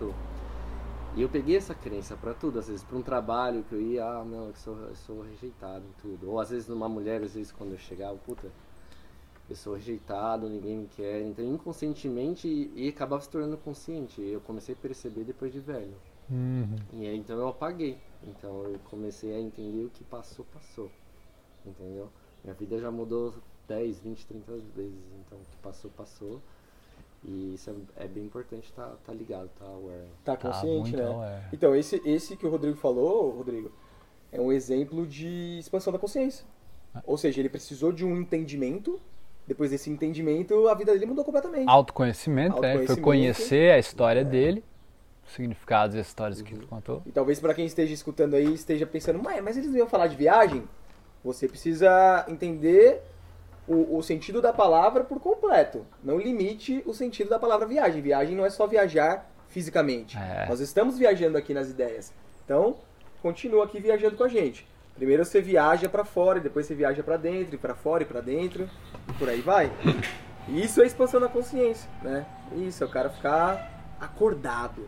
E eu peguei essa crença pra tudo, às vezes pra um trabalho que eu ia, ah, não, eu sou, eu sou rejeitado em tudo. Ou às vezes numa mulher, às vezes quando eu chegava, puta, eu sou rejeitado, ninguém me quer. Então inconscientemente e, e acabava se tornando consciente. Eu comecei a perceber depois de velho. Uhum. E aí então eu apaguei. Então eu comecei a entender o que passou, passou. Entendeu? Minha vida já mudou 10, 20, 30 vezes. Então o que passou, passou. E isso é, é bem importante tá, tá ligado, tá aware. Tá Tá consciente, muito né? aware. Então, esse, esse que o Rodrigo falou, Rodrigo, é um exemplo de expansão da consciência. Ah. Ou seja, ele precisou de um entendimento, depois desse entendimento, a vida dele mudou completamente. Autoconhecimento, né? Foi Autoconhecimento. conhecer a história dele, os significados e as histórias que ele contou. E talvez para quem esteja escutando aí, esteja pensando, mas, mas eles não iam falar de viagem? Você precisa entender o, o sentido da palavra por completo. Não limite o sentido da palavra viagem. Viagem não é só viajar fisicamente. É. Nós estamos viajando aqui nas ideias. Então, continua aqui viajando com a gente. Primeiro você viaja para fora, depois você viaja para dentro, e para fora e para dentro, e por aí vai. E isso é expansão da consciência, né? Isso, é o cara ficar acordado.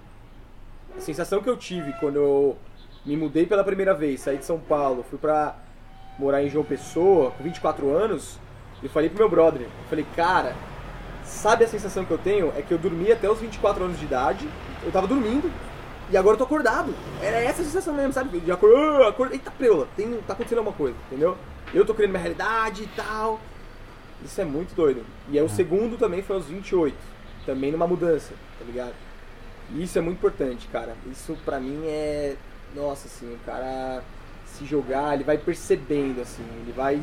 A sensação que eu tive quando eu me mudei pela primeira vez, saí de São Paulo, fui pra morar em João Pessoa, com 24 anos, eu falei pro meu brother, eu falei, cara, sabe a sensação que eu tenho? É que eu dormi até os 24 anos de idade, eu tava dormindo, e agora eu tô acordado. Era essa a sensação mesmo, sabe? De acor... ah, acor... Eita, preula, tem... tá acontecendo alguma coisa, entendeu? Eu tô criando minha realidade e tal. Isso é muito doido. E aí o segundo também foi aos 28, também numa mudança, tá ligado? E isso é muito importante, cara. Isso pra mim é. Nossa, assim, o cara se jogar, ele vai percebendo, assim, ele vai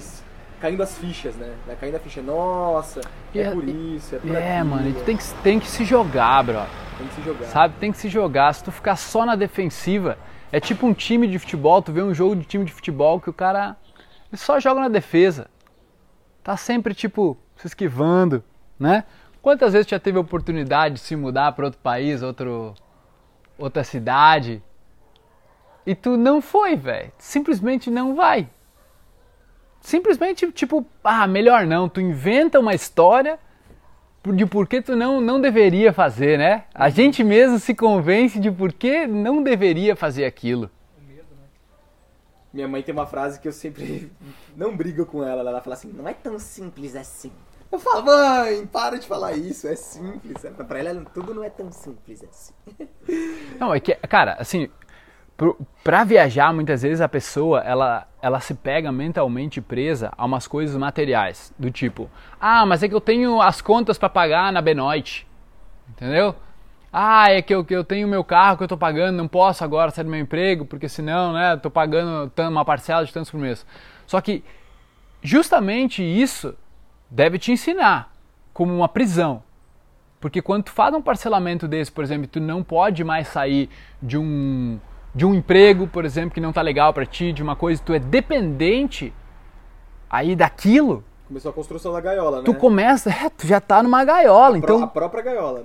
caindo as fichas, né? Vai caindo a ficha, nossa, E é é- por isso, é por É, aquilo, mano, e tu tem que, tem que se jogar, bro. tem que se jogar. Sabe? Tem que se jogar. Se tu ficar só na defensiva, é tipo um time de futebol, tu vê um jogo de time de futebol que o cara ele só joga na defesa. Tá sempre, tipo, se esquivando, né? Quantas vezes já teve a oportunidade de se mudar para outro país, outro, outra cidade, e tu não foi, velho? Simplesmente não vai. Simplesmente, tipo, ah, melhor não. Tu inventa uma história de por que tu não, não deveria fazer, né? A gente mesmo se convence de por que não deveria fazer aquilo. Minha mãe tem uma frase que eu sempre não brigo com ela. Ela fala assim: não é tão simples assim. Eu falo, mãe, para de falar isso, é simples. Pra ela, tudo não é tão simples assim. Não, é que, cara, assim, pro, pra viajar, muitas vezes a pessoa, ela, ela se pega mentalmente presa a umas coisas materiais, do tipo, ah, mas é que eu tenho as contas pra pagar na Benoit, entendeu? Ah, é que eu, que eu tenho meu carro que eu tô pagando, não posso agora sair do meu emprego, porque senão, né, tô pagando uma parcela de tantos por mês. Só que justamente isso deve te ensinar como uma prisão. Porque quando tu faz um parcelamento desse, por exemplo, tu não pode mais sair de um de um emprego, por exemplo, que não tá legal pra ti, de uma coisa, tu é dependente aí daquilo, Começou a construção da gaiola, né? tu começa, é, tu já tá numa gaiola, A pró- a então própria gaiola.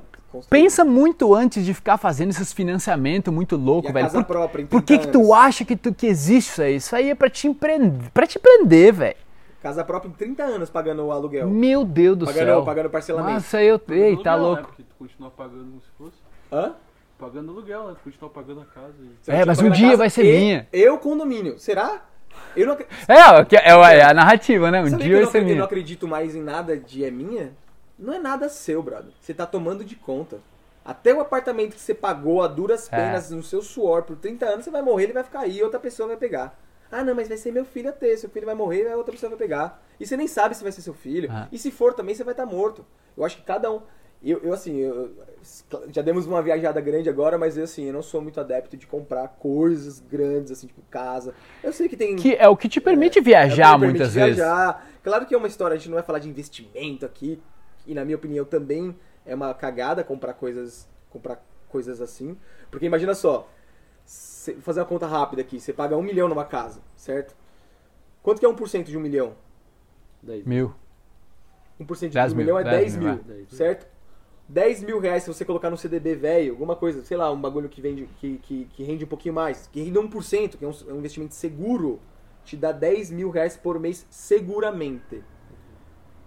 Pensa muito antes de ficar fazendo esses financiamentos muito louco, E a velho. casa Por, própria, em por que 30 que tu anos. acha que, tu, que existe isso aí? Isso aí é pra te empreender, pra te prender, velho. Casa própria em 30 anos pagando o aluguel. Meu Deus do Pagando- céu. pagando parcelamento. Nossa, aí eu, ei, tá aluguel, louco. Né? Porque tu continua pagando como se fosse. Hã? Pagando aluguel, né? Tu continua pagando a casa. E... Você É, vai mas um dia vai ser e minha. Eu condomínio. Será? Eu não, É, o que- é, é a narrativa, né? Um Sabia dia que eu vai ser acredito- eu não minha. acredito mais em nada de é minha? Não é nada seu, brother. Você tá tomando de conta. Até o apartamento que você pagou a duras É. penas no seu suor por 30 anos, você vai morrer, ele vai ficar aí e outra pessoa vai pegar. Ah, não, mas vai ser meu filho a ter. Seu filho vai morrer e a outra pessoa vai pegar. E você nem sabe se vai ser seu filho. Ah. E se for também, você vai estar morto. Eu acho que cada um. Eu, eu assim, eu- já demos uma viajada grande agora, mas eu, assim, eu não sou muito adepto de comprar coisas grandes, assim, tipo casa. Eu sei que tem. Que é o que te permite É viajar o que me permite muitas vezes. viajar. Claro que é uma história, a gente não vai falar de investimento aqui, e na minha opinião também é uma cagada comprar coisas, comprar coisas assim, porque imagina só, cê- vou fazer uma conta rápida aqui. Você paga um milhão numa casa, certo? Quanto que é 1% de um milhão? Daí, Mil. 1% de um mil, milhão é 10 dez mil, mil, mil. certo? 10 mil reais se você colocar no CDB velho, alguma coisa, sei lá, um bagulho que, vende, que, que, que rende um pouquinho mais, que rende 1%, que é um, é um investimento seguro, te dá 10 mil reais por mês seguramente.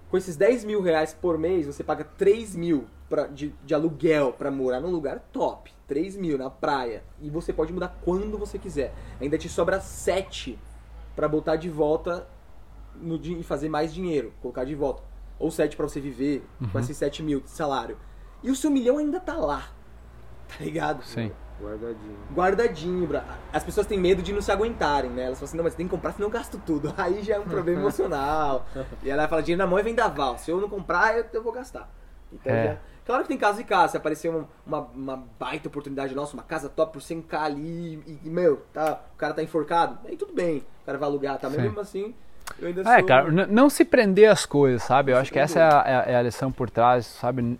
Com esses 10 mil reais por mês, você paga 3 mil pra, de, de aluguel pra morar num lugar top. 3 mil na praia. E você pode mudar quando você quiser. Ainda te sobra 7 pra botar de volta no, e fazer mais dinheiro, colocar de volta. Ou 7 pra você viver com esses 7 mil de salário. E o seu milhão ainda tá lá. Tá ligado? Sim. guardadinho. Guardadinho, bra. As pessoas têm medo de não se aguentarem, né? Elas falam assim, não, mas você tem que comprar, senão eu gasto tudo. Aí já é um problema emocional. E ela fala, dinheiro na mão é vendaval. Se eu não comprar, eu, eu vou gastar. Então É. já... Claro que tem casos e casos. Se aparecer um- uma, uma baita oportunidade, nossa, uma casa top por 100k ali e, e, meu, tá, o cara tá enforcado, aí tudo bem. O cara vai alugar, tá? Mas Sim. mesmo assim, eu ainda É, sou... cara, não se prender às coisas, sabe? Eu acho que essa é a, é a- é a lição por trás, sabe?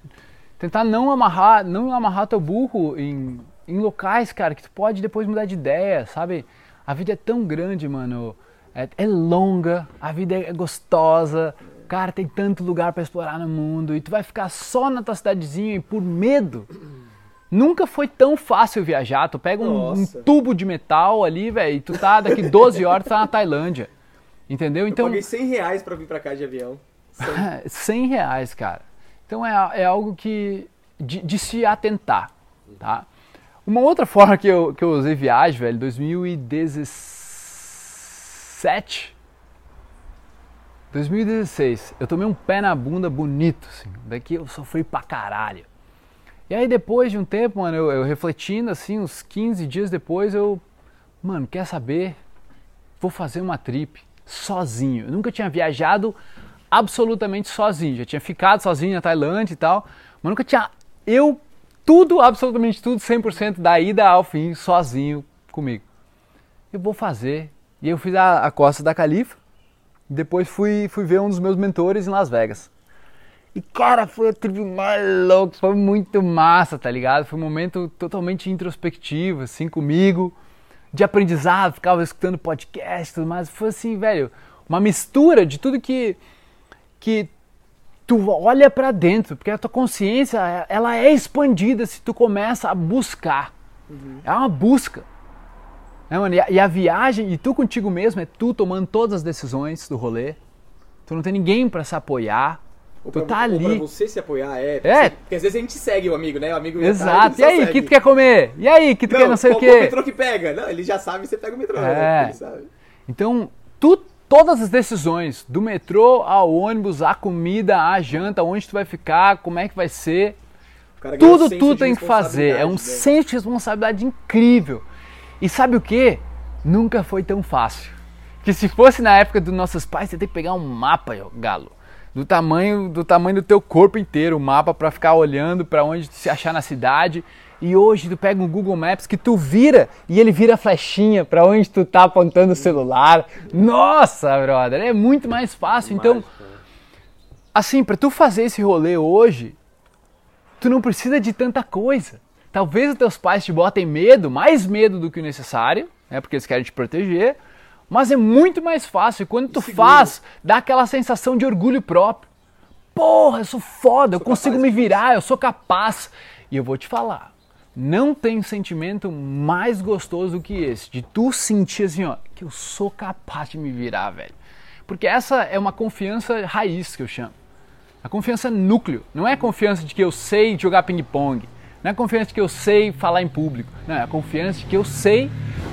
Tentar não amarrar, não amarrar teu burro em, em locais, cara, que tu pode depois mudar de ideia, sabe? A vida é tão grande, mano. É, é longa, a vida é gostosa. Cara, tem tanto lugar pra explorar no mundo e tu vai ficar só na tua cidadezinha e por medo. Nunca foi tão fácil viajar. Tu pega um, um tubo de metal ali, velho, e tu tá daqui 12 horas, tu tá na Tailândia. Entendeu? Eu Então, paguei 100 reais pra vir pra cá de avião. 100. 100 reais, cara. Então é, é algo que de, de se atentar, tá? Uma outra forma que eu, que eu usei viagem, velho, 2017, 2016, eu tomei um pé na bunda bonito, assim. Daqui eu sofri pra caralho. E aí depois de um tempo, mano, eu, eu refletindo, assim, uns 15 dias depois, eu... Mano, quer saber? Vou fazer uma trip sozinho. Eu nunca tinha viajado absolutamente sozinho. Já tinha ficado sozinho na Tailândia e tal, mas nunca tinha... Eu, tudo, absolutamente tudo, 100% da ida ao fim, sozinho comigo. Eu vou fazer. E eu fiz a, a Costa da Califa, depois fui, fui ver um dos meus mentores em Las Vegas. E cara, foi a trip mais louca, foi muito massa, tá ligado? Foi um momento totalmente introspectivo, assim, comigo, de aprendizado, ficava escutando podcast e tudo mais. Foi assim, velho, uma mistura de tudo que, que tu olha pra dentro, porque a tua consciência, ela é expandida se tu começa a buscar. É uma busca. É, mano, e, a, e a viagem, e tu contigo mesmo, é tu tomando todas as decisões do rolê. Tu não tem ninguém pra se apoiar. Ou Tu pra, tá ou pra ali. você se apoiar, é. É. Porque às vezes a gente segue o amigo, né? O amigo Exato. E ele só aí, o que tu quer comer? E aí, que tu quer não sei o quê? qual metrô que pega? Não, ele já sabe, você pega o metrô. É. né? Ele sabe. Então, tu, todas as decisões, do metrô ao ônibus, a comida, a janta, onde tu vai ficar, como é que vai ser, tudo tu tem que fazer. É um né? senso de responsabilidade incrível. E sabe o que? Nunca foi tão fácil. Que se fosse na época dos nossos pais, você tem que pegar um mapa, galo. Do tamanho, do tamanho do teu corpo inteiro, o mapa pra ficar olhando pra onde se achar na cidade. E hoje tu pega um Google Maps que tu vira e ele vira flechinha pra onde tu tá apontando o celular. Nossa, brother, é muito mais fácil. Então, assim, pra tu fazer esse rolê hoje, tu não precisa de tanta coisa. Talvez os teus pais te botem medo, mais medo do que o necessário, né? Porque eles querem te proteger. Mas é muito mais fácil. E Quando tu faz, dá aquela sensação de orgulho próprio. Porra, eu sou foda, eu Sou consigo me virar, eu sou capaz. E eu vou te falar, não tem sentimento mais gostoso do que esse, de tu sentir assim, ó, que eu sou capaz de me virar, velho. Porque essa é uma confiança raiz que eu chamo. A confiança núcleo. Não é a confiança de que eu sei jogar ping-pong. Não é a confiança de que eu sei falar em público. Não, é a confiança de que eu sei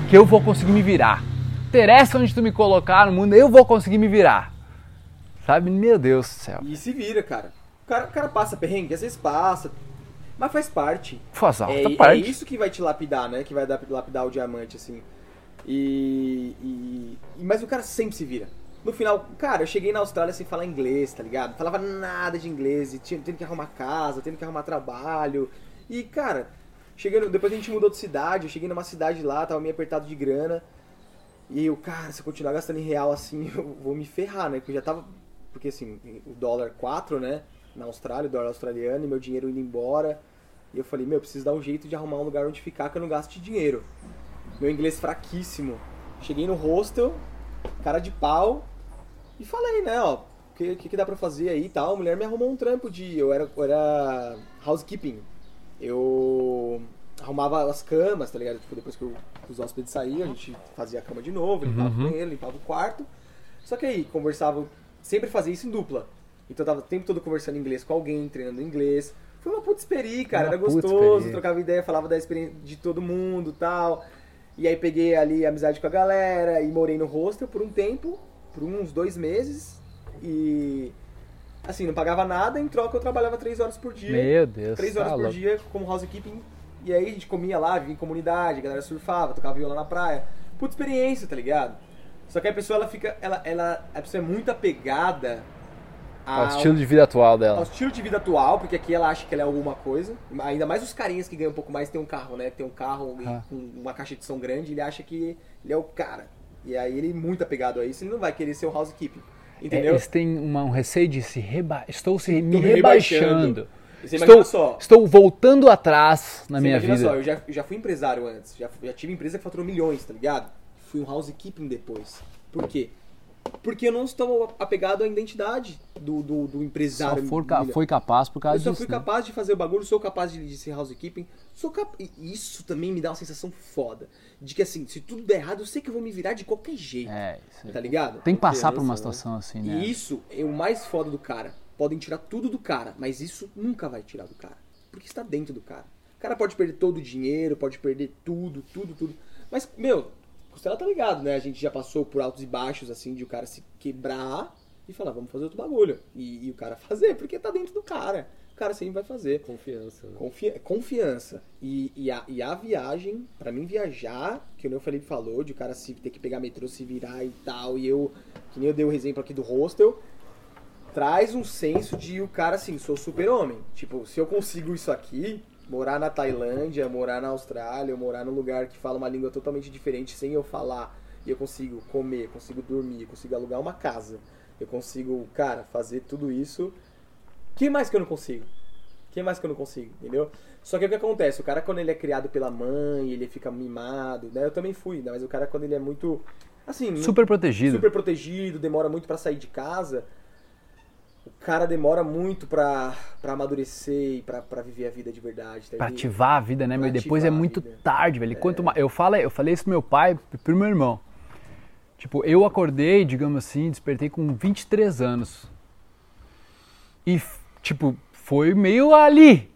que eu vou conseguir me virar. Interessa onde tu me colocar no mundo, eu vou conseguir me virar. Sabe? Meu Deus do céu. E se vira, cara. O cara, o cara passa perrengue, às vezes passa. Mas faz parte. Faz alta É, é parte. isso que vai te lapidar, né? Que vai dar- lapidar o diamante, assim. E, e- e- Mas o cara sempre se vira. No final, cara, eu cheguei na Austrália sem falar inglês, tá ligado? Não falava nada de inglês, e tinha, tendo que arrumar casa, tendo que arrumar trabalho. E, cara, chegando, depois a gente mudou de cidade, eu cheguei numa cidade lá, tava meio apertado de grana. E eu, cara, se eu continuar gastando em real assim, eu vou me ferrar, né? Porque eu já tava. Porque assim, o dólar 4, né? Na Austrália, o dólar australiano, e meu dinheiro indo embora. E eu falei, meu, eu preciso dar um jeito de arrumar um lugar onde ficar que eu não gaste dinheiro. meu inglês fraquíssimo. Cheguei no hostel, cara de pau, e falei, né, ó, o que, que, que dá pra fazer aí e tal. A mulher me arrumou um trampo de. Eu era, eu era housekeeping. Eu arrumava as camas, tá ligado? Tipo, depois que, eu- que os hóspedes saíam, a gente fazia a cama de novo, limpava o banheiro, limpava o quarto. Só que aí, conversava, sempre fazia isso em dupla. Então eu tava o tempo todo conversando inglês com alguém, treinando inglês. Foi uma puta experi, cara, Uma era gostoso, trocava ideia, falava da experiência de todo mundo tal. E aí peguei ali amizade com a galera e morei no hostel por um tempo, por uns dois meses. E assim, não pagava nada, em troca eu trabalhava três horas por dia. Meu Deus. Três tá horas por louco. dia como housekeeping. E aí a gente comia lá, vivia em comunidade, a galera surfava, tocava viola na praia. Puta experiência, tá ligado? Só que a pessoa, ela fica. Ela, ela, a pessoa é muito apegada Ao ao, estilo de vida atual ao dela. estilo de vida atual, porque aqui ela acha que ela é alguma coisa. Ainda mais os carinhas que ganham um pouco mais tem um carro, né? Tem um carro Ah. com uma caixa de som grande, ele acha que ele é o cara. E aí ele é muito apegado a isso, ele não vai querer ser o housekeeping. É, Entendeu? eles têm uma- um receio de se rebaixar. Estou se me, me rebaixando. rebaixando. Estou, imagina só. estou voltando atrás na minha vida. só, eu já, eu já fui empresário antes, já, já tive empresa que faturou milhões, tá ligado? Fui um housekeeping depois. Por quê? Porque eu não estou apegado à identidade do, do, do Só empresário. for ca- milha- foi capaz por causa eu só disso. fui né? capaz de fazer o bagulho, sou capaz de, de ser housekeeping. Sou cap... e Isso também me dá uma sensação foda. De que assim, se tudo der errado, eu sei que eu vou me virar de qualquer jeito. É, isso aí. Tá ligado? Tem que passar por uma né? situação assim, né? E isso é o mais foda do cara. Podem tirar tudo do cara, mas isso nunca vai tirar do cara. Porque está dentro do cara. O cara pode perder todo o dinheiro, pode perder tudo, tudo, tudo. Mas, meu, Costela tá ligado, né? A gente já passou por altos e baixos, assim, de o cara se quebrar e falar, vamos fazer outro bagulho. E, e o cara fazer, porque tá dentro do cara. O cara sempre vai fazer. Confiança. Né? Confi- confiança. E, e, a, e a viagem, pra mim viajar, que o meu Felipe falou, de o cara se, ter que pegar metrô, se virar e tal, e eu, que nem eu dei o exemplo aqui do hostel, traz um senso de o cara assim, sou super-homem. Tipo, se eu consigo isso aqui, morar na Tailândia, morar na Austrália, morar num lugar que fala uma língua totalmente diferente sem eu falar, e eu consigo comer, consigo dormir, consigo alugar uma casa, eu consigo, cara, fazer tudo isso. que mais que eu não consigo? que mais que eu não consigo, entendeu? Só que o que acontece? O cara, quando ele é criado pela mãe, ele fica mimado, né? Eu também fui, né? Mas o cara, quando ele é muito. Assim, Super protegido. super protegido, demora muito pra sair de casa. Cara demora muito pra, pra amadurecer e pra, pra viver a vida de verdade. Tá? Pra ativar a vida, né, meu? Pra depois é muito tarde, velho. E Quanto mais, eu falei, eu falei isso pro meu pai, e pro meu irmão. Tipo, eu acordei, digamos assim, despertei com 23 anos. E tipo, foi meio ali,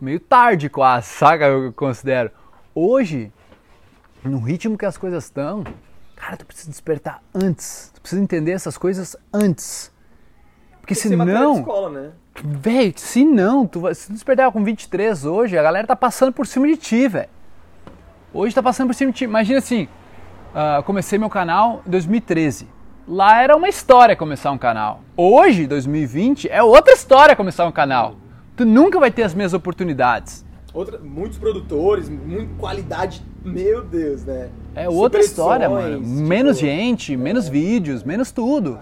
meio tarde quase, saca? Eu considero. Hoje, no ritmo que as coisas estão, cara, tu precisa despertar antes. Tu precisa entender essas coisas antes. Porque escola, né? Véi, se não, tu vai, se tu despertar com 23 hoje, a galera tá passando por cima de ti, velho. Hoje tá passando por cima de ti. Imagina assim, eu comecei meu canal em 2013. Lá era uma história começar um canal. Hoje, 2020, é outra história começar um canal. Tu nunca vai ter as mesmas oportunidades. Outra, muitos produtores, muita qualidade, meu Deus, né? É outra história, mano. Menos tipo, gente, menos vídeos, menos tudo.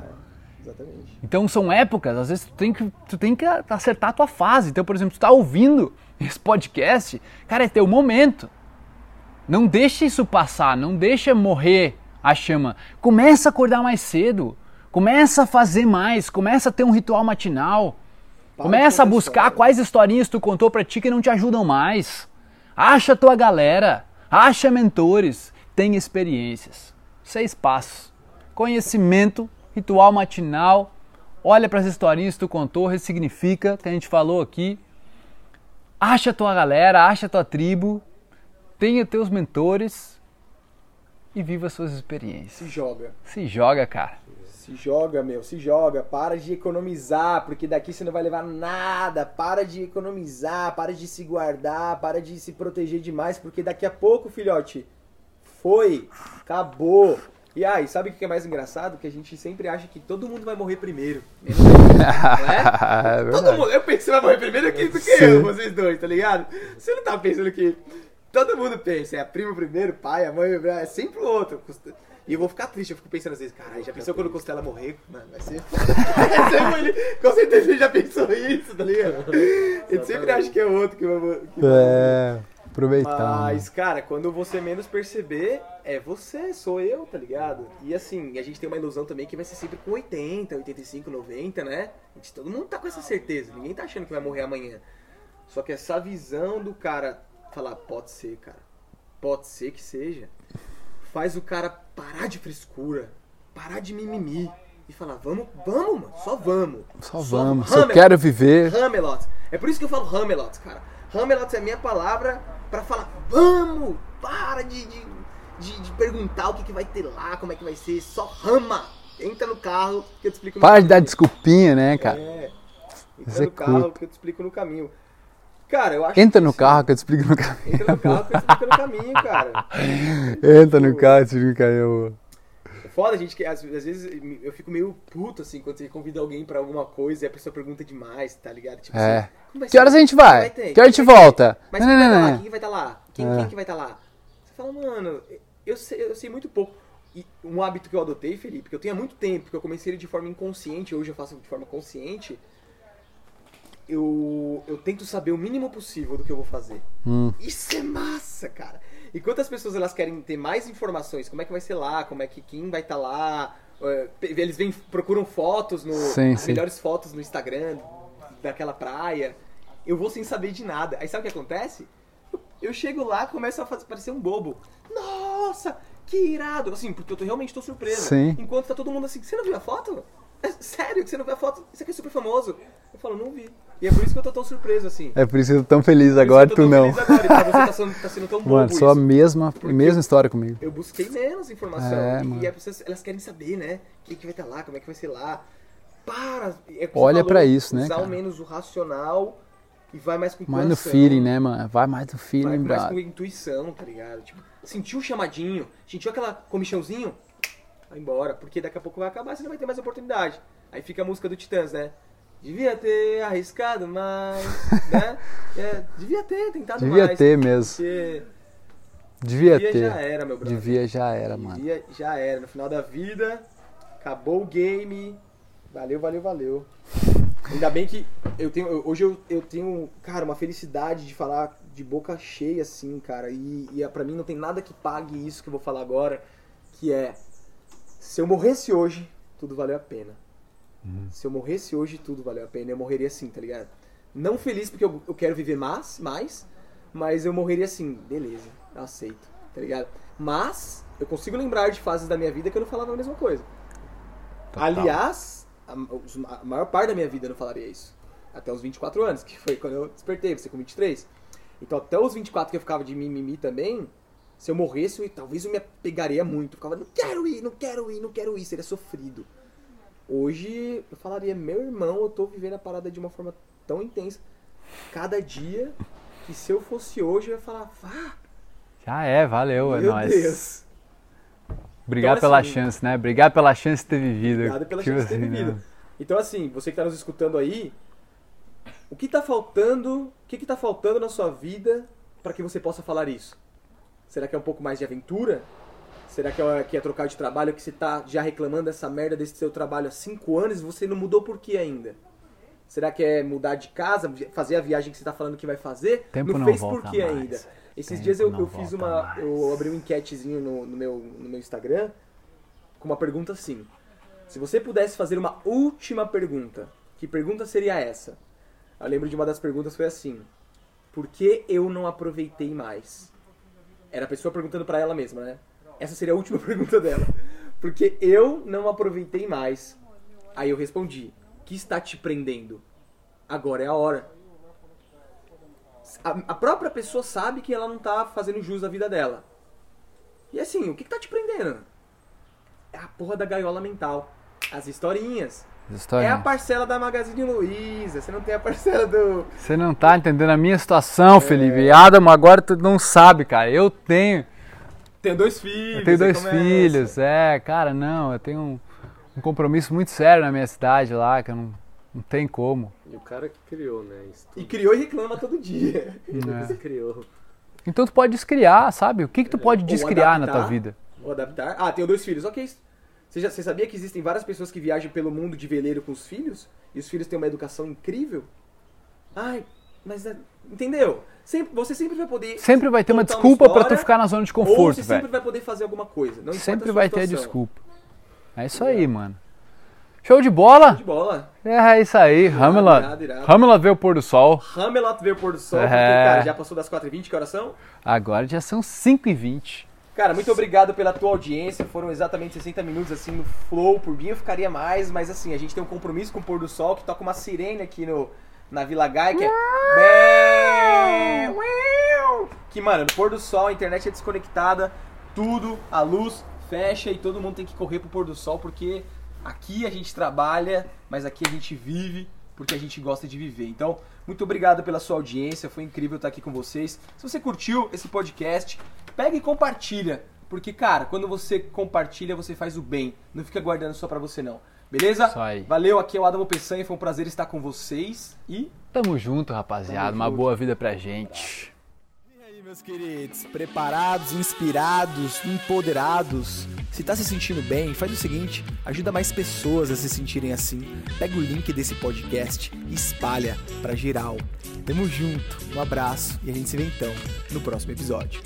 Exatamente. Então são épocas, às vezes tu tem que, tu tem que acertar a tua fase. Então, por exemplo, tu tá ouvindo esse podcast, cara, é teu momento. Não deixa isso passar, não deixa morrer a chama. Começa a acordar mais cedo, começa a fazer mais, começa a ter um ritual matinal. Para começa a buscar história. quais historinhas tu contou pra ti que não te ajudam mais. Acha tua galera, acha mentores, tem experiências. Seis passos. Conhecimento, ritual matinal, olha para as historinhas que tu contou, ressignifica, que a gente falou aqui. Acha tua galera, acha tua tribo, tenha teus mentores e viva suas experiências. Se joga. Se joga, cara. Se joga, meu, se joga. Para de economizar, porque daqui você não vai levar nada. Para de economizar, para de se guardar, para de se proteger demais, porque daqui a pouco, filhote, foi, acabou. E aí, sabe o que é mais engraçado? Que a gente sempre acha que todo mundo vai morrer primeiro. Menos gente, não é? Todo mundo, eu penso que você vai morrer primeiro que, do que eu, vocês dois, tá ligado? Você não tá pensando que todo mundo pensa, é a prima primeiro, pai, a mãe, é sempre o outro. E eu vou ficar triste, eu fico pensando às vezes, caralho, já pensou quando o Costela morrer? Mano, vai ser foda. Vai ser muito- Com certeza ele já pensou isso, tá ligado? Ele sempre acha que é o outro que vai morrer. vai morrer. Aproveitar. Mas, cara, quando você menos perceber, é você, sou eu, tá ligado? E assim, a gente tem uma ilusão também que vai ser sempre com 80, 85, 90, né? A gente, todo mundo tá com essa certeza, ninguém tá achando que vai morrer amanhã. Só que essa visão do cara falar, pode ser, cara, pode ser que seja, faz o cara parar de frescura, parar de mimimi e falar, vamos, vamos, mano, só vamos. Só vamos. Se eu quero viver. Hamelot. É por isso que eu falo Hamelot, cara. Hamelot é a minha palavra pra falar, vamos, para de, de, de, de perguntar o que, que vai ter lá, como é que vai ser, só rama. Entra no carro que eu te explico no Para de dar desculpinha, né, cara? É. Entra Você no carro que eu te explico no caminho. Cara, eu acho Entra que no assim, carro que eu te explico no caminho. Entra no carro que eu te explico no caminho, cara. Entra no carro que eu te explico no caminho. Foda, gente, que às, às vezes eu fico meio puto, assim, quando você convida alguém pra alguma coisa e a pessoa pergunta demais, tá ligado? Tipo É. assim, vai Que horas a gente vai? ter? Que hora a gente vai volta? Mas Não, quem não, vai não, lá? Quem vai estar lá? Quem, É. quem que vai estar lá? Você fala, mano, eu sei, eu sei muito pouco. E um hábito que eu adotei, Felipe, que eu tenho há muito tempo, que eu comecei ele de forma inconsciente, hoje eu faço de forma consciente, eu, eu tento saber o mínimo possível do que eu vou fazer. Hum. Isso é massa, cara. E quantas pessoas elas querem ter mais informações? Como é que vai ser lá? Como é que quem vai estar lá? É, Eles vêm, procuram fotos no Sim, as sim. melhores fotos no Instagram daquela praia. Eu vou sem saber de nada. Aí sabe o que acontece? Eu- Eu chego lá, começo a fazer, parecer um bobo. Nossa, que irado! Assim, porque eu tô, realmente tô surpreso. Sim. Enquanto tá todo mundo assim, você não viu a foto? É sério que você não viu a foto? Isso aqui é super famoso. Eu falo, não vi. E é por isso que eu tô tão surpreso, assim. É por isso que eu tô tão feliz agora, que tu não. feliz Agora, e pra você tá sendo, tá sendo tão bobo Mano, só a mesma, Porque mesma história comigo. Eu busquei menos informação. É, e, mano. e as pessoas, elas querem saber, né? Quem que vai estar lá, como é que vai ser lá. Para! é o que Olha pra isso, né, Usar cara? o menos o racional e vai mais com o Mais no feeling, né, mano? Vai mais no Vai feeling, mais brother. com intuição, tá ligado? Tipo, sentiu o chamadinho, sentiu aquela comichãozinho, vai embora, porque daqui a pouco vai acabar, você não vai ter mais oportunidade. Aí fica a música do Titãs, né? Devia ter arriscado mais, né? É, devia ter tentado Devia mais. ter mesmo. Porque Devia devia já ter. era, meu brother. Devia já era, mano. Devia já era. No final da vida, acabou o game. Valeu, valeu, valeu. Ainda bem que eu tenho. Hoje eu, eu tenho, cara, uma felicidade de falar de boca cheia, assim, cara. E, e pra mim não tem nada que pague isso que eu vou falar agora. Que é. Se eu morresse hoje, tudo valeu a pena. Se eu morresse hoje, tudo valeu a pena. Eu morreria assim, tá ligado? Não feliz porque eu, eu quero viver mais, mais, mas eu morreria assim, beleza, aceito, tá ligado? Mas eu consigo lembrar de fases da minha vida que eu não falava a mesma coisa. Total. Aliás, a, a maior parte da minha vida eu não falaria isso. Até os 24 anos, que foi quando eu despertei, você com 23. Então até os 24 que eu ficava de mimimi também, se eu morresse, eu, talvez eu me apegaria muito. Eu ficava, não quero ir, não quero ir, não quero ir, seria sofrido. Hoje eu falaria, meu irmão, eu tô vivendo a parada de uma forma tão intensa, cada dia, que se eu fosse hoje eu ia falar, vá, Já é, valeu, é meu nóis. Deus. Obrigado Então, pela assim, chance, né? Obrigado pela chance de ter vivido. Obrigado pela Tipo chance de ter assim, vivido. né? Então, assim, você que tá nos escutando aí, o que tá faltando, o que que tá faltando na sua vida para que você possa falar isso? Será que é um pouco mais de aventura? Será que é, que é trocar de trabalho que você tá já reclamando dessa merda desse seu trabalho há cinco anos e você não mudou por quê ainda? Será que é mudar de casa, fazer a viagem que você tá falando que vai fazer? Tempo não não fez por quê mais. ainda? Esses Tempo dias eu, eu fiz uma. mais. Eu abri um enquetezinho no, no meu, no meu Instagram com uma pergunta assim. Se você pudesse fazer uma última pergunta, que pergunta seria essa? Eu lembro de uma das perguntas foi assim: Por que eu não aproveitei mais? Era a pessoa perguntando pra ela mesma, né? Essa seria a última pergunta dela. Porque eu não aproveitei mais. Aí eu respondi: que está te prendendo? Agora é a hora. A, a própria pessoa sabe que ela não tá fazendo jus à vida dela. E assim, o que, que tá te prendendo? É a porra da gaiola mental. As historinhas. As É a parcela da Magazine Luiza. Você não tem a parcela do. Você não tá entendendo a minha situação, É. Felipe. Adam, agora tu não sabe, cara. Eu tenho. Tem dois filhos. Eu tenho dois filhos, é, cara, não, eu tenho um, um compromisso muito sério na minha cidade lá, que eu não, não tem como. E o cara que criou, né? Isso E criou e reclama todo dia. É. criou. Então tu pode descriar, sabe? O que que tu pode Ou descriar na tua adaptar. vida? Ou adaptar. Ah, tenho dois filhos. Ok. Você, já, você sabia que existem várias pessoas que viajam pelo mundo de veleiro com os filhos? E os filhos têm uma educação incrível? Ai, Mas, é- entendeu? Sempre, você sempre vai poder. Sempre vai ter uma desculpa pra tu ficar na zona de conforto, você sempre velho. vai poder fazer alguma coisa. Não Sempre vai ter situação. desculpa. É isso aí, mano. Show de bola? De bola. É isso aí, irado. Hamilton vê o pôr do sol. Hamelot ver o pôr do sol, É. porque, cara, já passou das 4h20, que horas são? Agora já são 5h20. Cara, muito obrigado pela tua audiência. Foram exatamente 60 minutos assim no flow. Por mim eu ficaria mais, mas assim, a gente tem um compromisso com o pôr do sol que toca uma sirene aqui no, na Vila Gai, que é. Que, mano, no pôr do sol a internet é desconectada, tudo, a luz fecha e todo mundo tem que correr pro pôr do sol porque aqui a gente trabalha, mas aqui a gente vive porque a gente gosta de viver. Então, muito obrigado pela sua audiência, foi incrível estar aqui com vocês. Se você curtiu esse podcast, pega e compartilha, porque cara, quando você compartilha, você faz o bem, não fica guardando só pra você não. Beleza? Valeu, aqui é o Adamo Peçanha, foi um prazer estar com vocês e Tamo junto, rapaziada. Tamo Uma junto. boa vida pra gente. Meus queridos, preparados, inspirados, empoderados? Se tá se sentindo bem, faz o seguinte, ajuda mais pessoas a se sentirem assim. Pega o link desse podcast e espalha pra geral. Tamo junto, um abraço e a gente se vê então no próximo episódio.